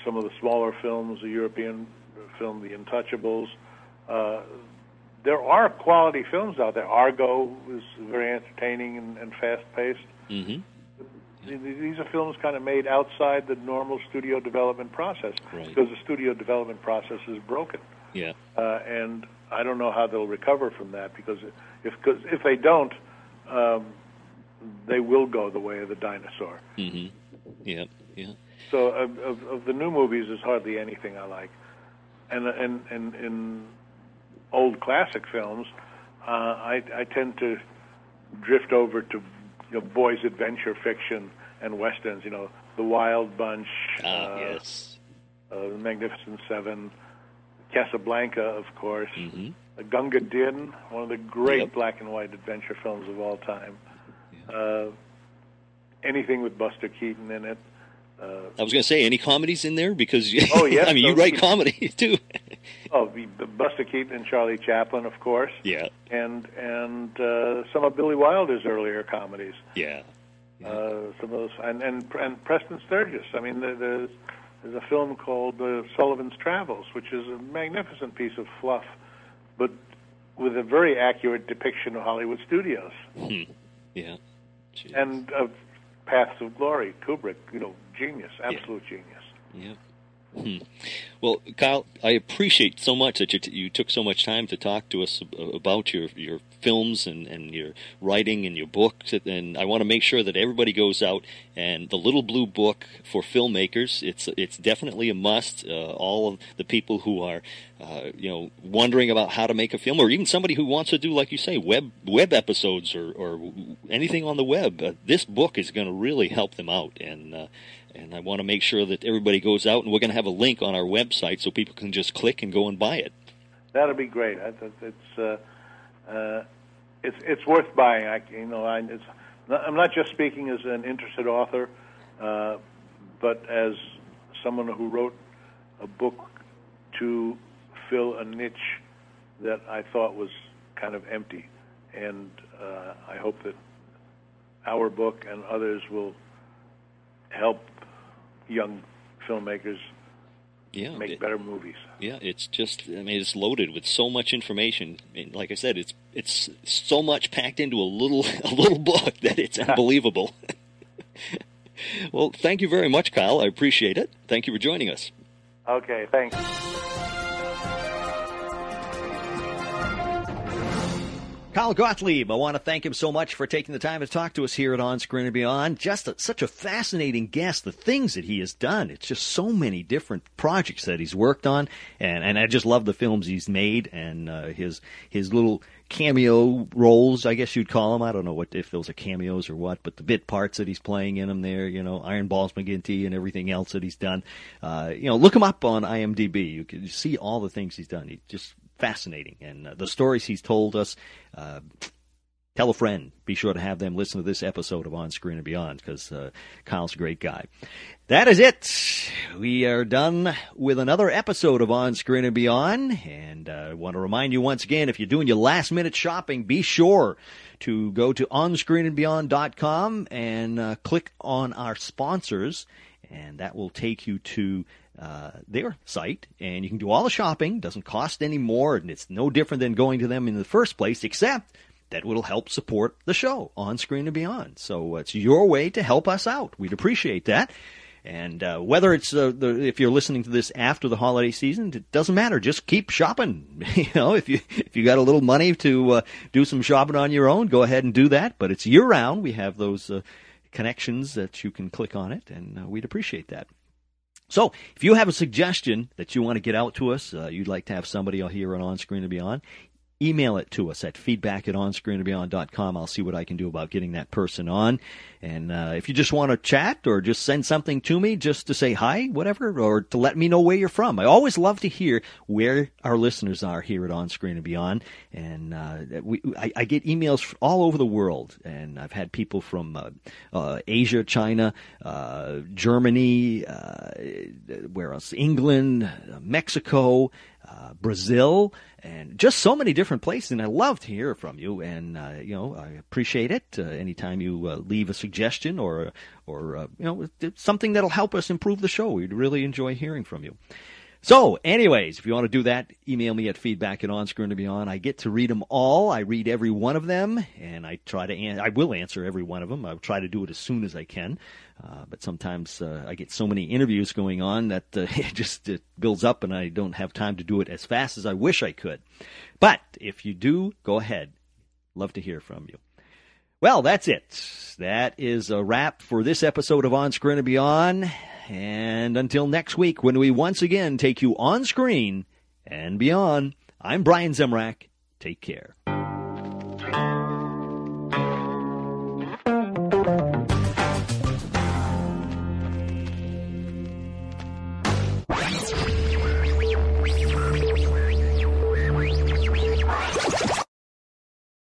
A: some of the smaller films, the European film, The Untouchables. There are quality films out there. Argo is very entertaining and, and fast paced.
B: hmm
A: These are films kind of made outside the normal studio development process
B: Right.
A: because the studio development process is broken.
B: Yeah.
A: Uh, and I don't know how they'll recover from that because if cause if they don't, um, they will go the way of the dinosaur.
B: hmm Yeah. Yeah.
A: So of, of, of the new movies, there's hardly anything I like, and and and in old classic films, uh, I I tend to drift over to you know, boys' adventure fiction and westerns. You know, The Wild Bunch,
B: Ah,
A: uh,
B: yes.
A: uh, The Magnificent Seven, Casablanca, of course,
B: hmm
A: uh, Gunga Din, one of the great
B: Yep.
A: black and white adventure films of all time. Uh, anything with Buster Keaton in it. Uh,
B: I was going to say any comedies in there because
A: Oh,
B: I mean you write comedy too.
A: Oh, Buster Keaton and Charlie Chaplin, of course,
B: yeah.
A: and and uh, some of Billy Wilder's earlier comedies.
B: Yeah.
A: Uh, some of those, and and and Preston Sturges. I mean, there's there's a film called uh, Sullivan's Travels, which is a magnificent piece of fluff, but with a very accurate depiction of Hollywood studios
B: Hmm. Yeah. Jeez.
A: and of Paths of Glory. Kubrick, you know, genius, absolute genius.
B: Yeah. Hmm. Well, Carl, I appreciate so much that you, t- you took so much time to talk to us ab- about your, your films and, and your writing and your books. And I want to make sure that everybody goes out and the Little Blue Book for filmmakers. It's it's definitely a must. Uh, all of the people who are, uh, you know, wondering about how to make a film, or even somebody who wants to do, like you say, web web episodes or, or anything on the web. Uh, this book is going to really help them out. And uh, and I want to make sure that everybody goes out, and we're going to have a link on our website so people can just click and go and buy it.
A: That'll be great. It's uh, uh, it's it's worth buying. I you know I, I'm not just speaking as an interested author, uh, but as someone who wrote a book to fill a niche that I thought was kind of empty, and uh, I hope that our book and others will help young filmmakers
B: Yeah,
A: make
B: it-
A: better movies.
B: yeah. It's just, I mean, it's loaded with so much information. And like I said, it's it's so much packed into a little a little book that it's unbelievable. well, thank you very much, Carl. I appreciate it. Thank you for joining us.
A: Okay, thanks.
B: Carl Gottlieb, I want to thank him so much for taking the time to talk to us here at On Screen and Beyond. Just a, such a fascinating guest, the things that he has done. It's just so many different projects that he's worked on, and, and I just love the films he's made and uh, his his little cameo roles, I guess you'd call them. I don't know what if those are cameos or what, but the bit parts that he's playing in them there, you know, Iron Balls McGinty and everything else that he's done. Uh, you know, look him up on IMDb. You can see all the things he's done. He just fascinating, and uh, the stories he's told us. Uh, tell a friend. Be sure to have them listen to this episode of On Screen and Beyond because uh, Carl's a great guy. That is it. We are done with another episode of On Screen and Beyond. And uh, I want to remind you once again if you're doing your last minute shopping, be sure to go to onscreenandbeyond.com and uh, click on our sponsors, and that will take you to uh, their site, and you can do all the shopping. Doesn't cost any more, and it's no different than going to them in the first place, except that will help support the show on Screen and Beyond. So it's your way to help us out. We'd appreciate that. And uh, whether it's uh, the, if you're listening to this after the holiday season, it doesn't matter. Just keep shopping. you know, if you if you got a little money to uh, do some shopping on your own, go ahead and do that. But it's year round. We have those uh, connections that you can click on it, and uh, we'd appreciate that. So, if you have a suggestion that you want to get out to us, uh, you'd like to have somebody here on On Screen and Beyond, email it to us at feedback at onscreenandbeyond.com. I'll see what I can do about getting that person on. And uh, if you just want to chat or just send something to me just to say hi, whatever, or to let me know where you're from. I always love to hear where our listeners are here at On Screen and Beyond. And uh, we, I, I get emails all over the world, and I've had people from uh, uh, Asia, China, uh, Germany, uh, where else? England, Mexico, uh, Brazil, and just so many different places. And I love to hear from you, and uh, you know I appreciate it. Uh, anytime you uh, leave a suggestion or or uh, you know something that'll help us improve the show, we'd really enjoy hearing from you. So, anyways, if you want to do that, email me at feedback at onscreen to be on. I get to read them all. I read every one of them, and I try to. An- I will answer every one of them. I'll try to do it as soon as I can. Uh, but sometimes uh, I get so many interviews going on that uh, it just it builds up, and I don't have time to do it as fast as I wish I could. But if you do, go ahead. Love to hear from you. Well, that's it. That is a wrap for this episode of On Screen and Beyond. And until next week, when we once again take you on screen and beyond, I'm Brian Zemrak. Take care.